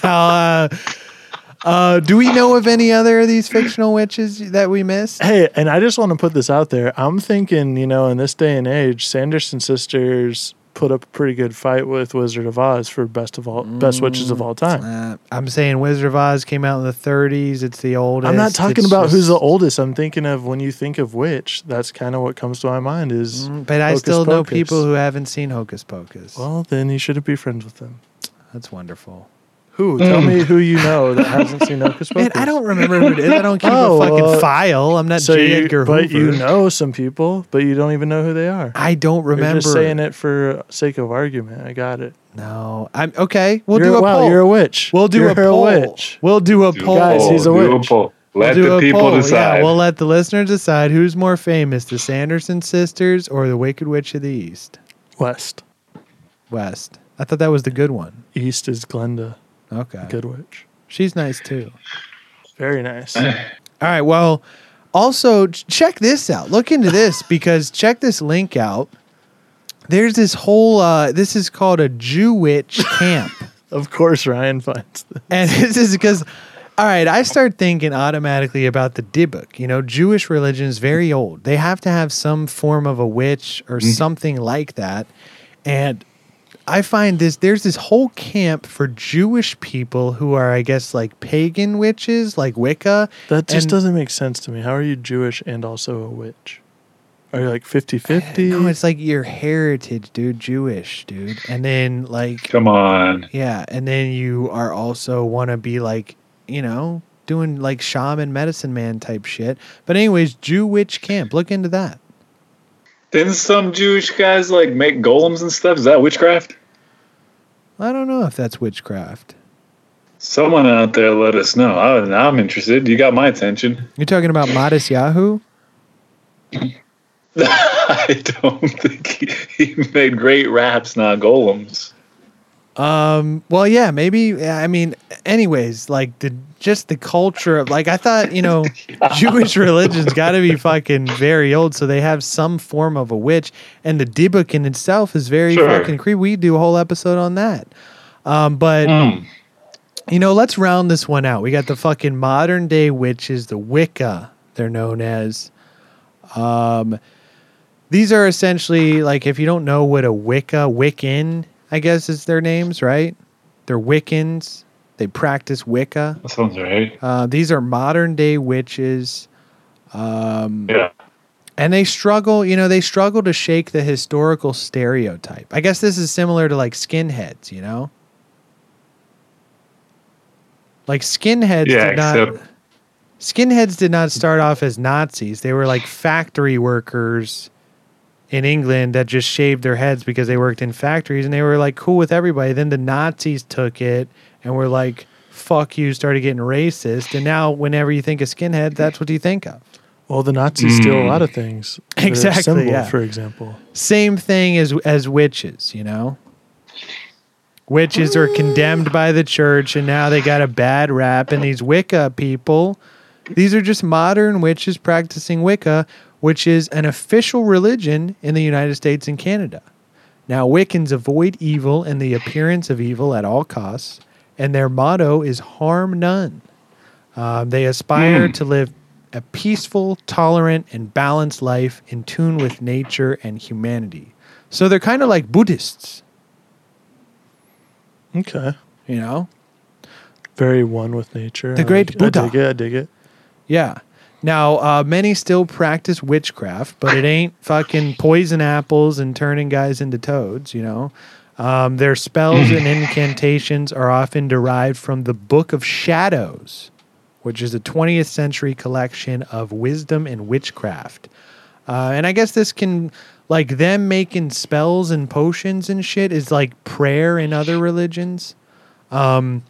now, uh, uh, do we know of any other of these fictional witches that we missed? Hey, and I just want to put this out there. I'm thinking, you know, in this day and age, Sanderson sisters put up a pretty good fight with Wizard of Oz for best of all best witches of all time. Uh, I'm saying Wizard of Oz came out in the 30s. It's the oldest. I'm not talking It's about who's just- the oldest. I'm thinking of when you think of witch, that's kind of what comes to my mind is But I Hocus still know Pocus. people who haven't seen Hocus Pocus. Well, then you shouldn't be friends with them. That's wonderful. Who? Tell me who you know that hasn't seen Hocus Pocus. Man, I don't remember who it is. I don't keep Oh, a fucking uh, file. I'm not So J. you, Edgar but you know some people, but you don't even know who they are. I don't You're remember. just saying it for sake of argument. I got it. No, I'm okay. We'll you're, do a wow, poll. you're a witch. We'll do You're a poll. witch. We'll do a Do poll. Guys, he's a do witch. poll. Let We'll do the a people poll. decide. Yeah, we'll let the listeners decide who's more famous, the Sanderson sisters or the Wicked Witch of the East. West. West. I thought that was the good one. East is Glenda, Okay. good witch. She's nice too. Very nice. All right. Well, also check this out. Look into this because check this link out. There's this whole. Uh, this is called a Jew witch camp, of course, Ryan finds this. and this is because. All right, I start thinking automatically about the Dybbuk. You know, Jewish religion is very old. They have to have some form of a witch or something like that. And I find this there's this whole camp for Jewish people who are, I guess, like pagan witches, like Wicca. That just And- doesn't make sense to me. How are you Jewish and also a witch? Are you like 50 50? Uh, no, it's like your heritage, dude. Jewish, dude. And then like Come on. yeah, and then you are also want to be like, you know, doing like shaman medicine man type shit. But anyways, Jew witch camp. Look into that. Didn't some Jewish guys like make golems and stuff? Is that witchcraft? I don't know if that's witchcraft. Someone out there let us know. I, I'm interested. You got my attention. You're talking about Matisyahu? I don't think he, he made great raps, not golems. Um, well, yeah, maybe. I mean, anyways, like the just the culture of like I thought, you know, Jewish religion's got to be fucking very old, so they have some form of a witch, and the Dybbuk in itself is very Sure. fucking creepy. We do a whole episode on that. Um, but Mm. you know, let's round this one out. We got the fucking modern day witches, the Wicca, they're known as. Um, these are essentially like if you don't know what a Wicca, Wiccan, I guess is their names, right? They're Wiccans. They practice Wicca. That sounds right. Uh, these are modern day witches. Um, Yeah. and they struggle, you know, they struggle to shake the historical stereotype. I guess this is similar to like skinheads, you know? Like skinheads Yeah, did not except- skinheads did not start off as Nazis. They were like factory workers in England that just shaved their heads because they worked in factories and they were like cool with everybody. Then the Nazis took it and were like, fuck you, started getting racist. And now, whenever you think of skinhead, that's what you think of. Well, the Nazis steal a hmm. lot of things. Their Exactly, symbol, yeah. For example. Same thing as as witches, you know. Witches are condemned by the church, and now they got a bad rap. And these Wicca people, these are just modern witches practicing Wicca, which is an official religion in the United States and Canada. Now, Wiccans avoid evil and the appearance of evil at all costs, and their motto is harm none. Um, they aspire to live a peaceful, tolerant, and balanced life in tune with nature and humanity. So they're kind of like Buddhists, Okay. you know? Very one with nature. The great Buddha. I dig it. I dig it. Yeah. Now, uh, many still practice witchcraft, but it ain't fucking poison apples and turning guys into toads, you know? Um, their spells and incantations are often derived from the Book of Shadows, which is a 20th century collection of wisdom and witchcraft. Uh, and I guess this can, like, them making spells and potions and shit is like prayer in other religions. Um,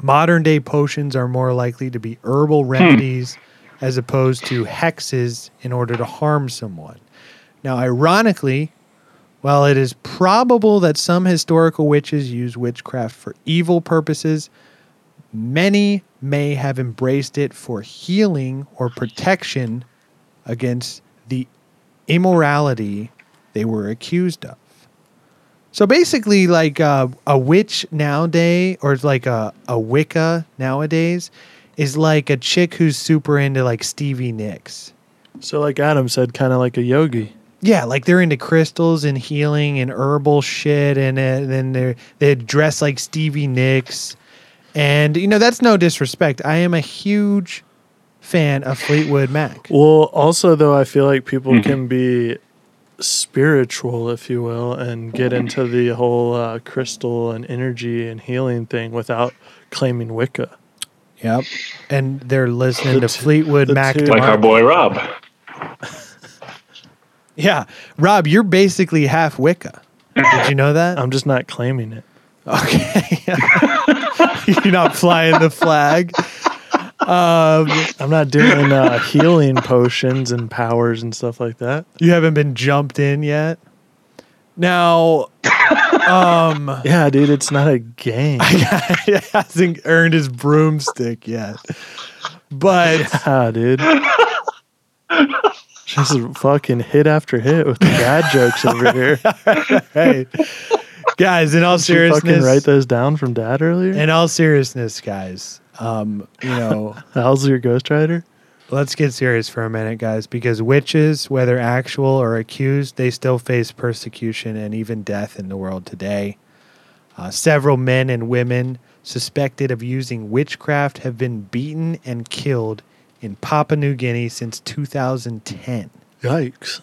modern day potions are more likely to be herbal remedies as opposed to hexes in order to harm someone. Now, ironically, while it is probable that some historical witches use witchcraft for evil purposes, many may have embraced it for healing or protection against the immorality they were accused of. So basically, like uh, a witch nowadays, or like a, a Wicca nowadays, is like a chick who's super into like Stevie Nicks. So, like Adam said, kind of like a yogi. Yeah, like they're into crystals and healing and herbal shit, and uh, then they they dress like Stevie Nicks, and you know that's no disrespect. I am a huge fan of Fleetwood Mac. Well, also though, I feel like people can be spiritual, if you will, and get into the whole uh, crystal and energy and healing thing without claiming Wicca. Yep, and they're listening The to Fleetwood Mac. two- Like our boy Rob. Yeah, Rob, you're basically half Wicca. Did you know that? I'm just not claiming it. Okay. You're not flying the flag. Um, I'm not doing uh, healing potions and powers and stuff like that. you haven't been jumped in yet. Now, um, Yeah, dude, it's not a game. he hasn't earned his broomstick yet. But Ah, dude. Just fucking hit after hit with the dad jokes over here. hey, guys, in all Did you fucking seriousness, write those down from dad earlier? in all seriousness, guys, um, you know, How's your Ghost Rider? Let's get serious for a minute, guys, because witches, whether actual or accused, they still face persecution and even death in the world today. Uh, several men and women suspected of using witchcraft have been beaten and killed in Papua New Guinea since 2010, Yikes.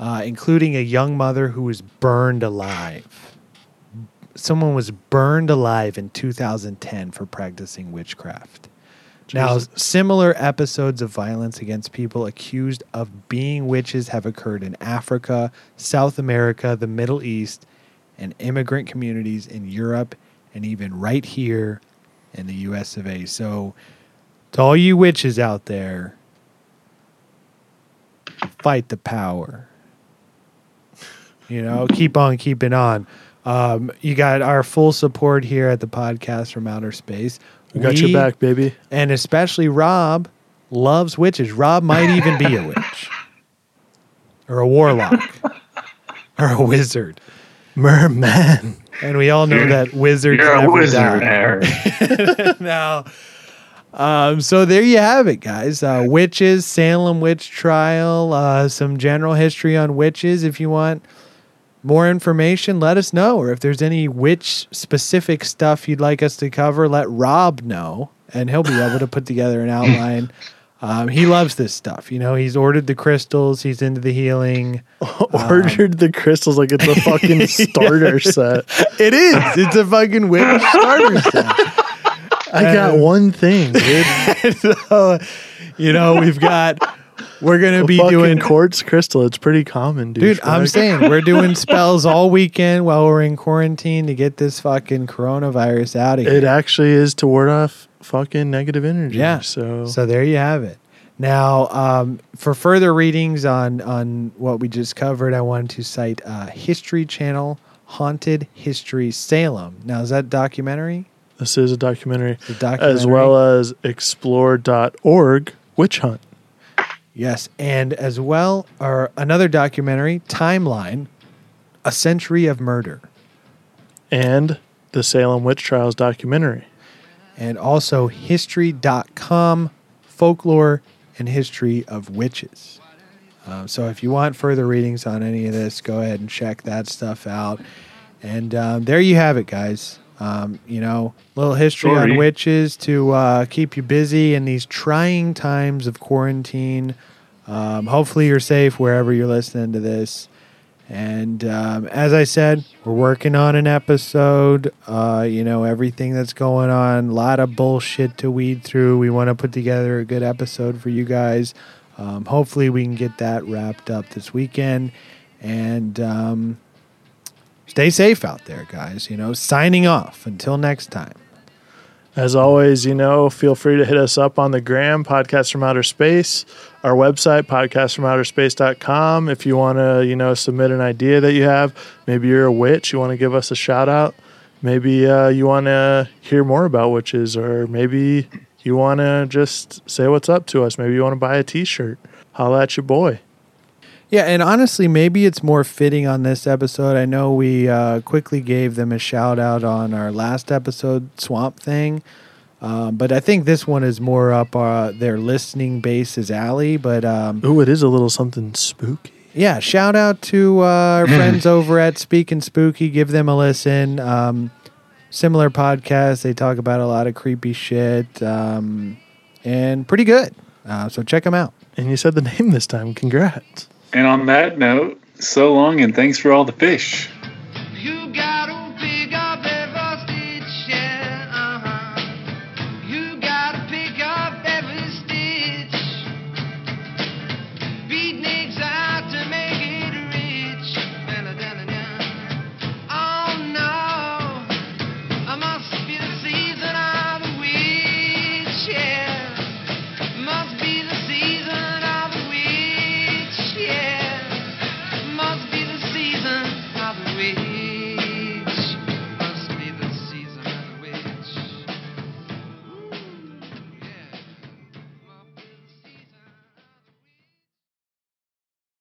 uh, including a young mother who was burned alive. Someone was burned alive in 2010 for practicing witchcraft. Now, similar episodes of violence against people accused of being witches have occurred in Africa, South America, the Middle East, and immigrant communities in Europe, and even right here in the US of A. So, to all you witches out there, fight the power. You know, keep on keeping on. Um, you got our full support here at the podcast from outer space. We got your back, baby. And especially Rob loves witches. Rob might even be a witch or a warlock or a wizard. Merman. And we all know that wizards You're a wizard, now, um, so there you have it, guys. Uh, witches, Salem witch trial, uh, some general history on witches. If you want more information, let us know. Or if there's any witch specific stuff you'd like us to cover, let Rob know, and he'll be able to put together an outline. Um, he loves this stuff. You know, he's ordered the crystals. He's into the healing. Ordered the crystals like it's a fucking starter set. It is. It's a fucking witch starter set. I got one thing, dude. so, you know, we've got. We're gonna be fucking doing quartz crystal. It's pretty common, dude. Dude, I'm saying we're doing spells all weekend while we're in quarantine to get this fucking coronavirus out of here. it actually is to ward off fucking negative energy. Yeah. So, So there you have it. Now, um, for further readings on on what we just covered, I wanted to cite uh, History Channel Haunted History Salem. Now, is that documentary? this is a documentary, The documentary, as well as explore.org witch hunt. Yes, and as well, or another documentary, Timeline, A Century of Murder. and the Salem Witch Trials documentary. and also history.com folklore and history of witches um, so if you want further readings on any of this go ahead and check that stuff out and um, there you have it guys um, you know little history Sorry. on witches to uh, keep you busy in these trying times of quarantine um, hopefully you're safe wherever you're listening to this and um, as I said, we're working on an episode. Uh, you know, everything that's going on, a lot of bullshit to weed through. We want to put together a good episode for you guys. Um, hopefully, we can get that wrapped up this weekend. And um, stay safe out there, guys. You know, signing off. Until next time. As always, you know, feel free to hit us up on the gram, Podcast from Outer Space, our website, podcastfromouterspace.com. If you want to, you know, submit an idea that you have, maybe you're a witch, you want to give us a shout out. Maybe uh, you want to hear more about witches, or maybe you want to just say what's up to us. Maybe you want to buy a t shirt. Holla at your boy. Yeah, and honestly, maybe it's more fitting on this episode. I know we uh, quickly gave them a shout out on our last episode, Swamp Thing, um, but I think this one is more up uh, their listening base's alley. But um, Ooh, it is a little something spooky. yeah, shout out to uh, our friends over at Speak and Spooky. Give them a listen. Um, similar podcast. They talk about a lot of creepy shit um, and pretty good. Uh, so check them out. And you said the name this time. Congrats. And on that note, so long and thanks for all the fish.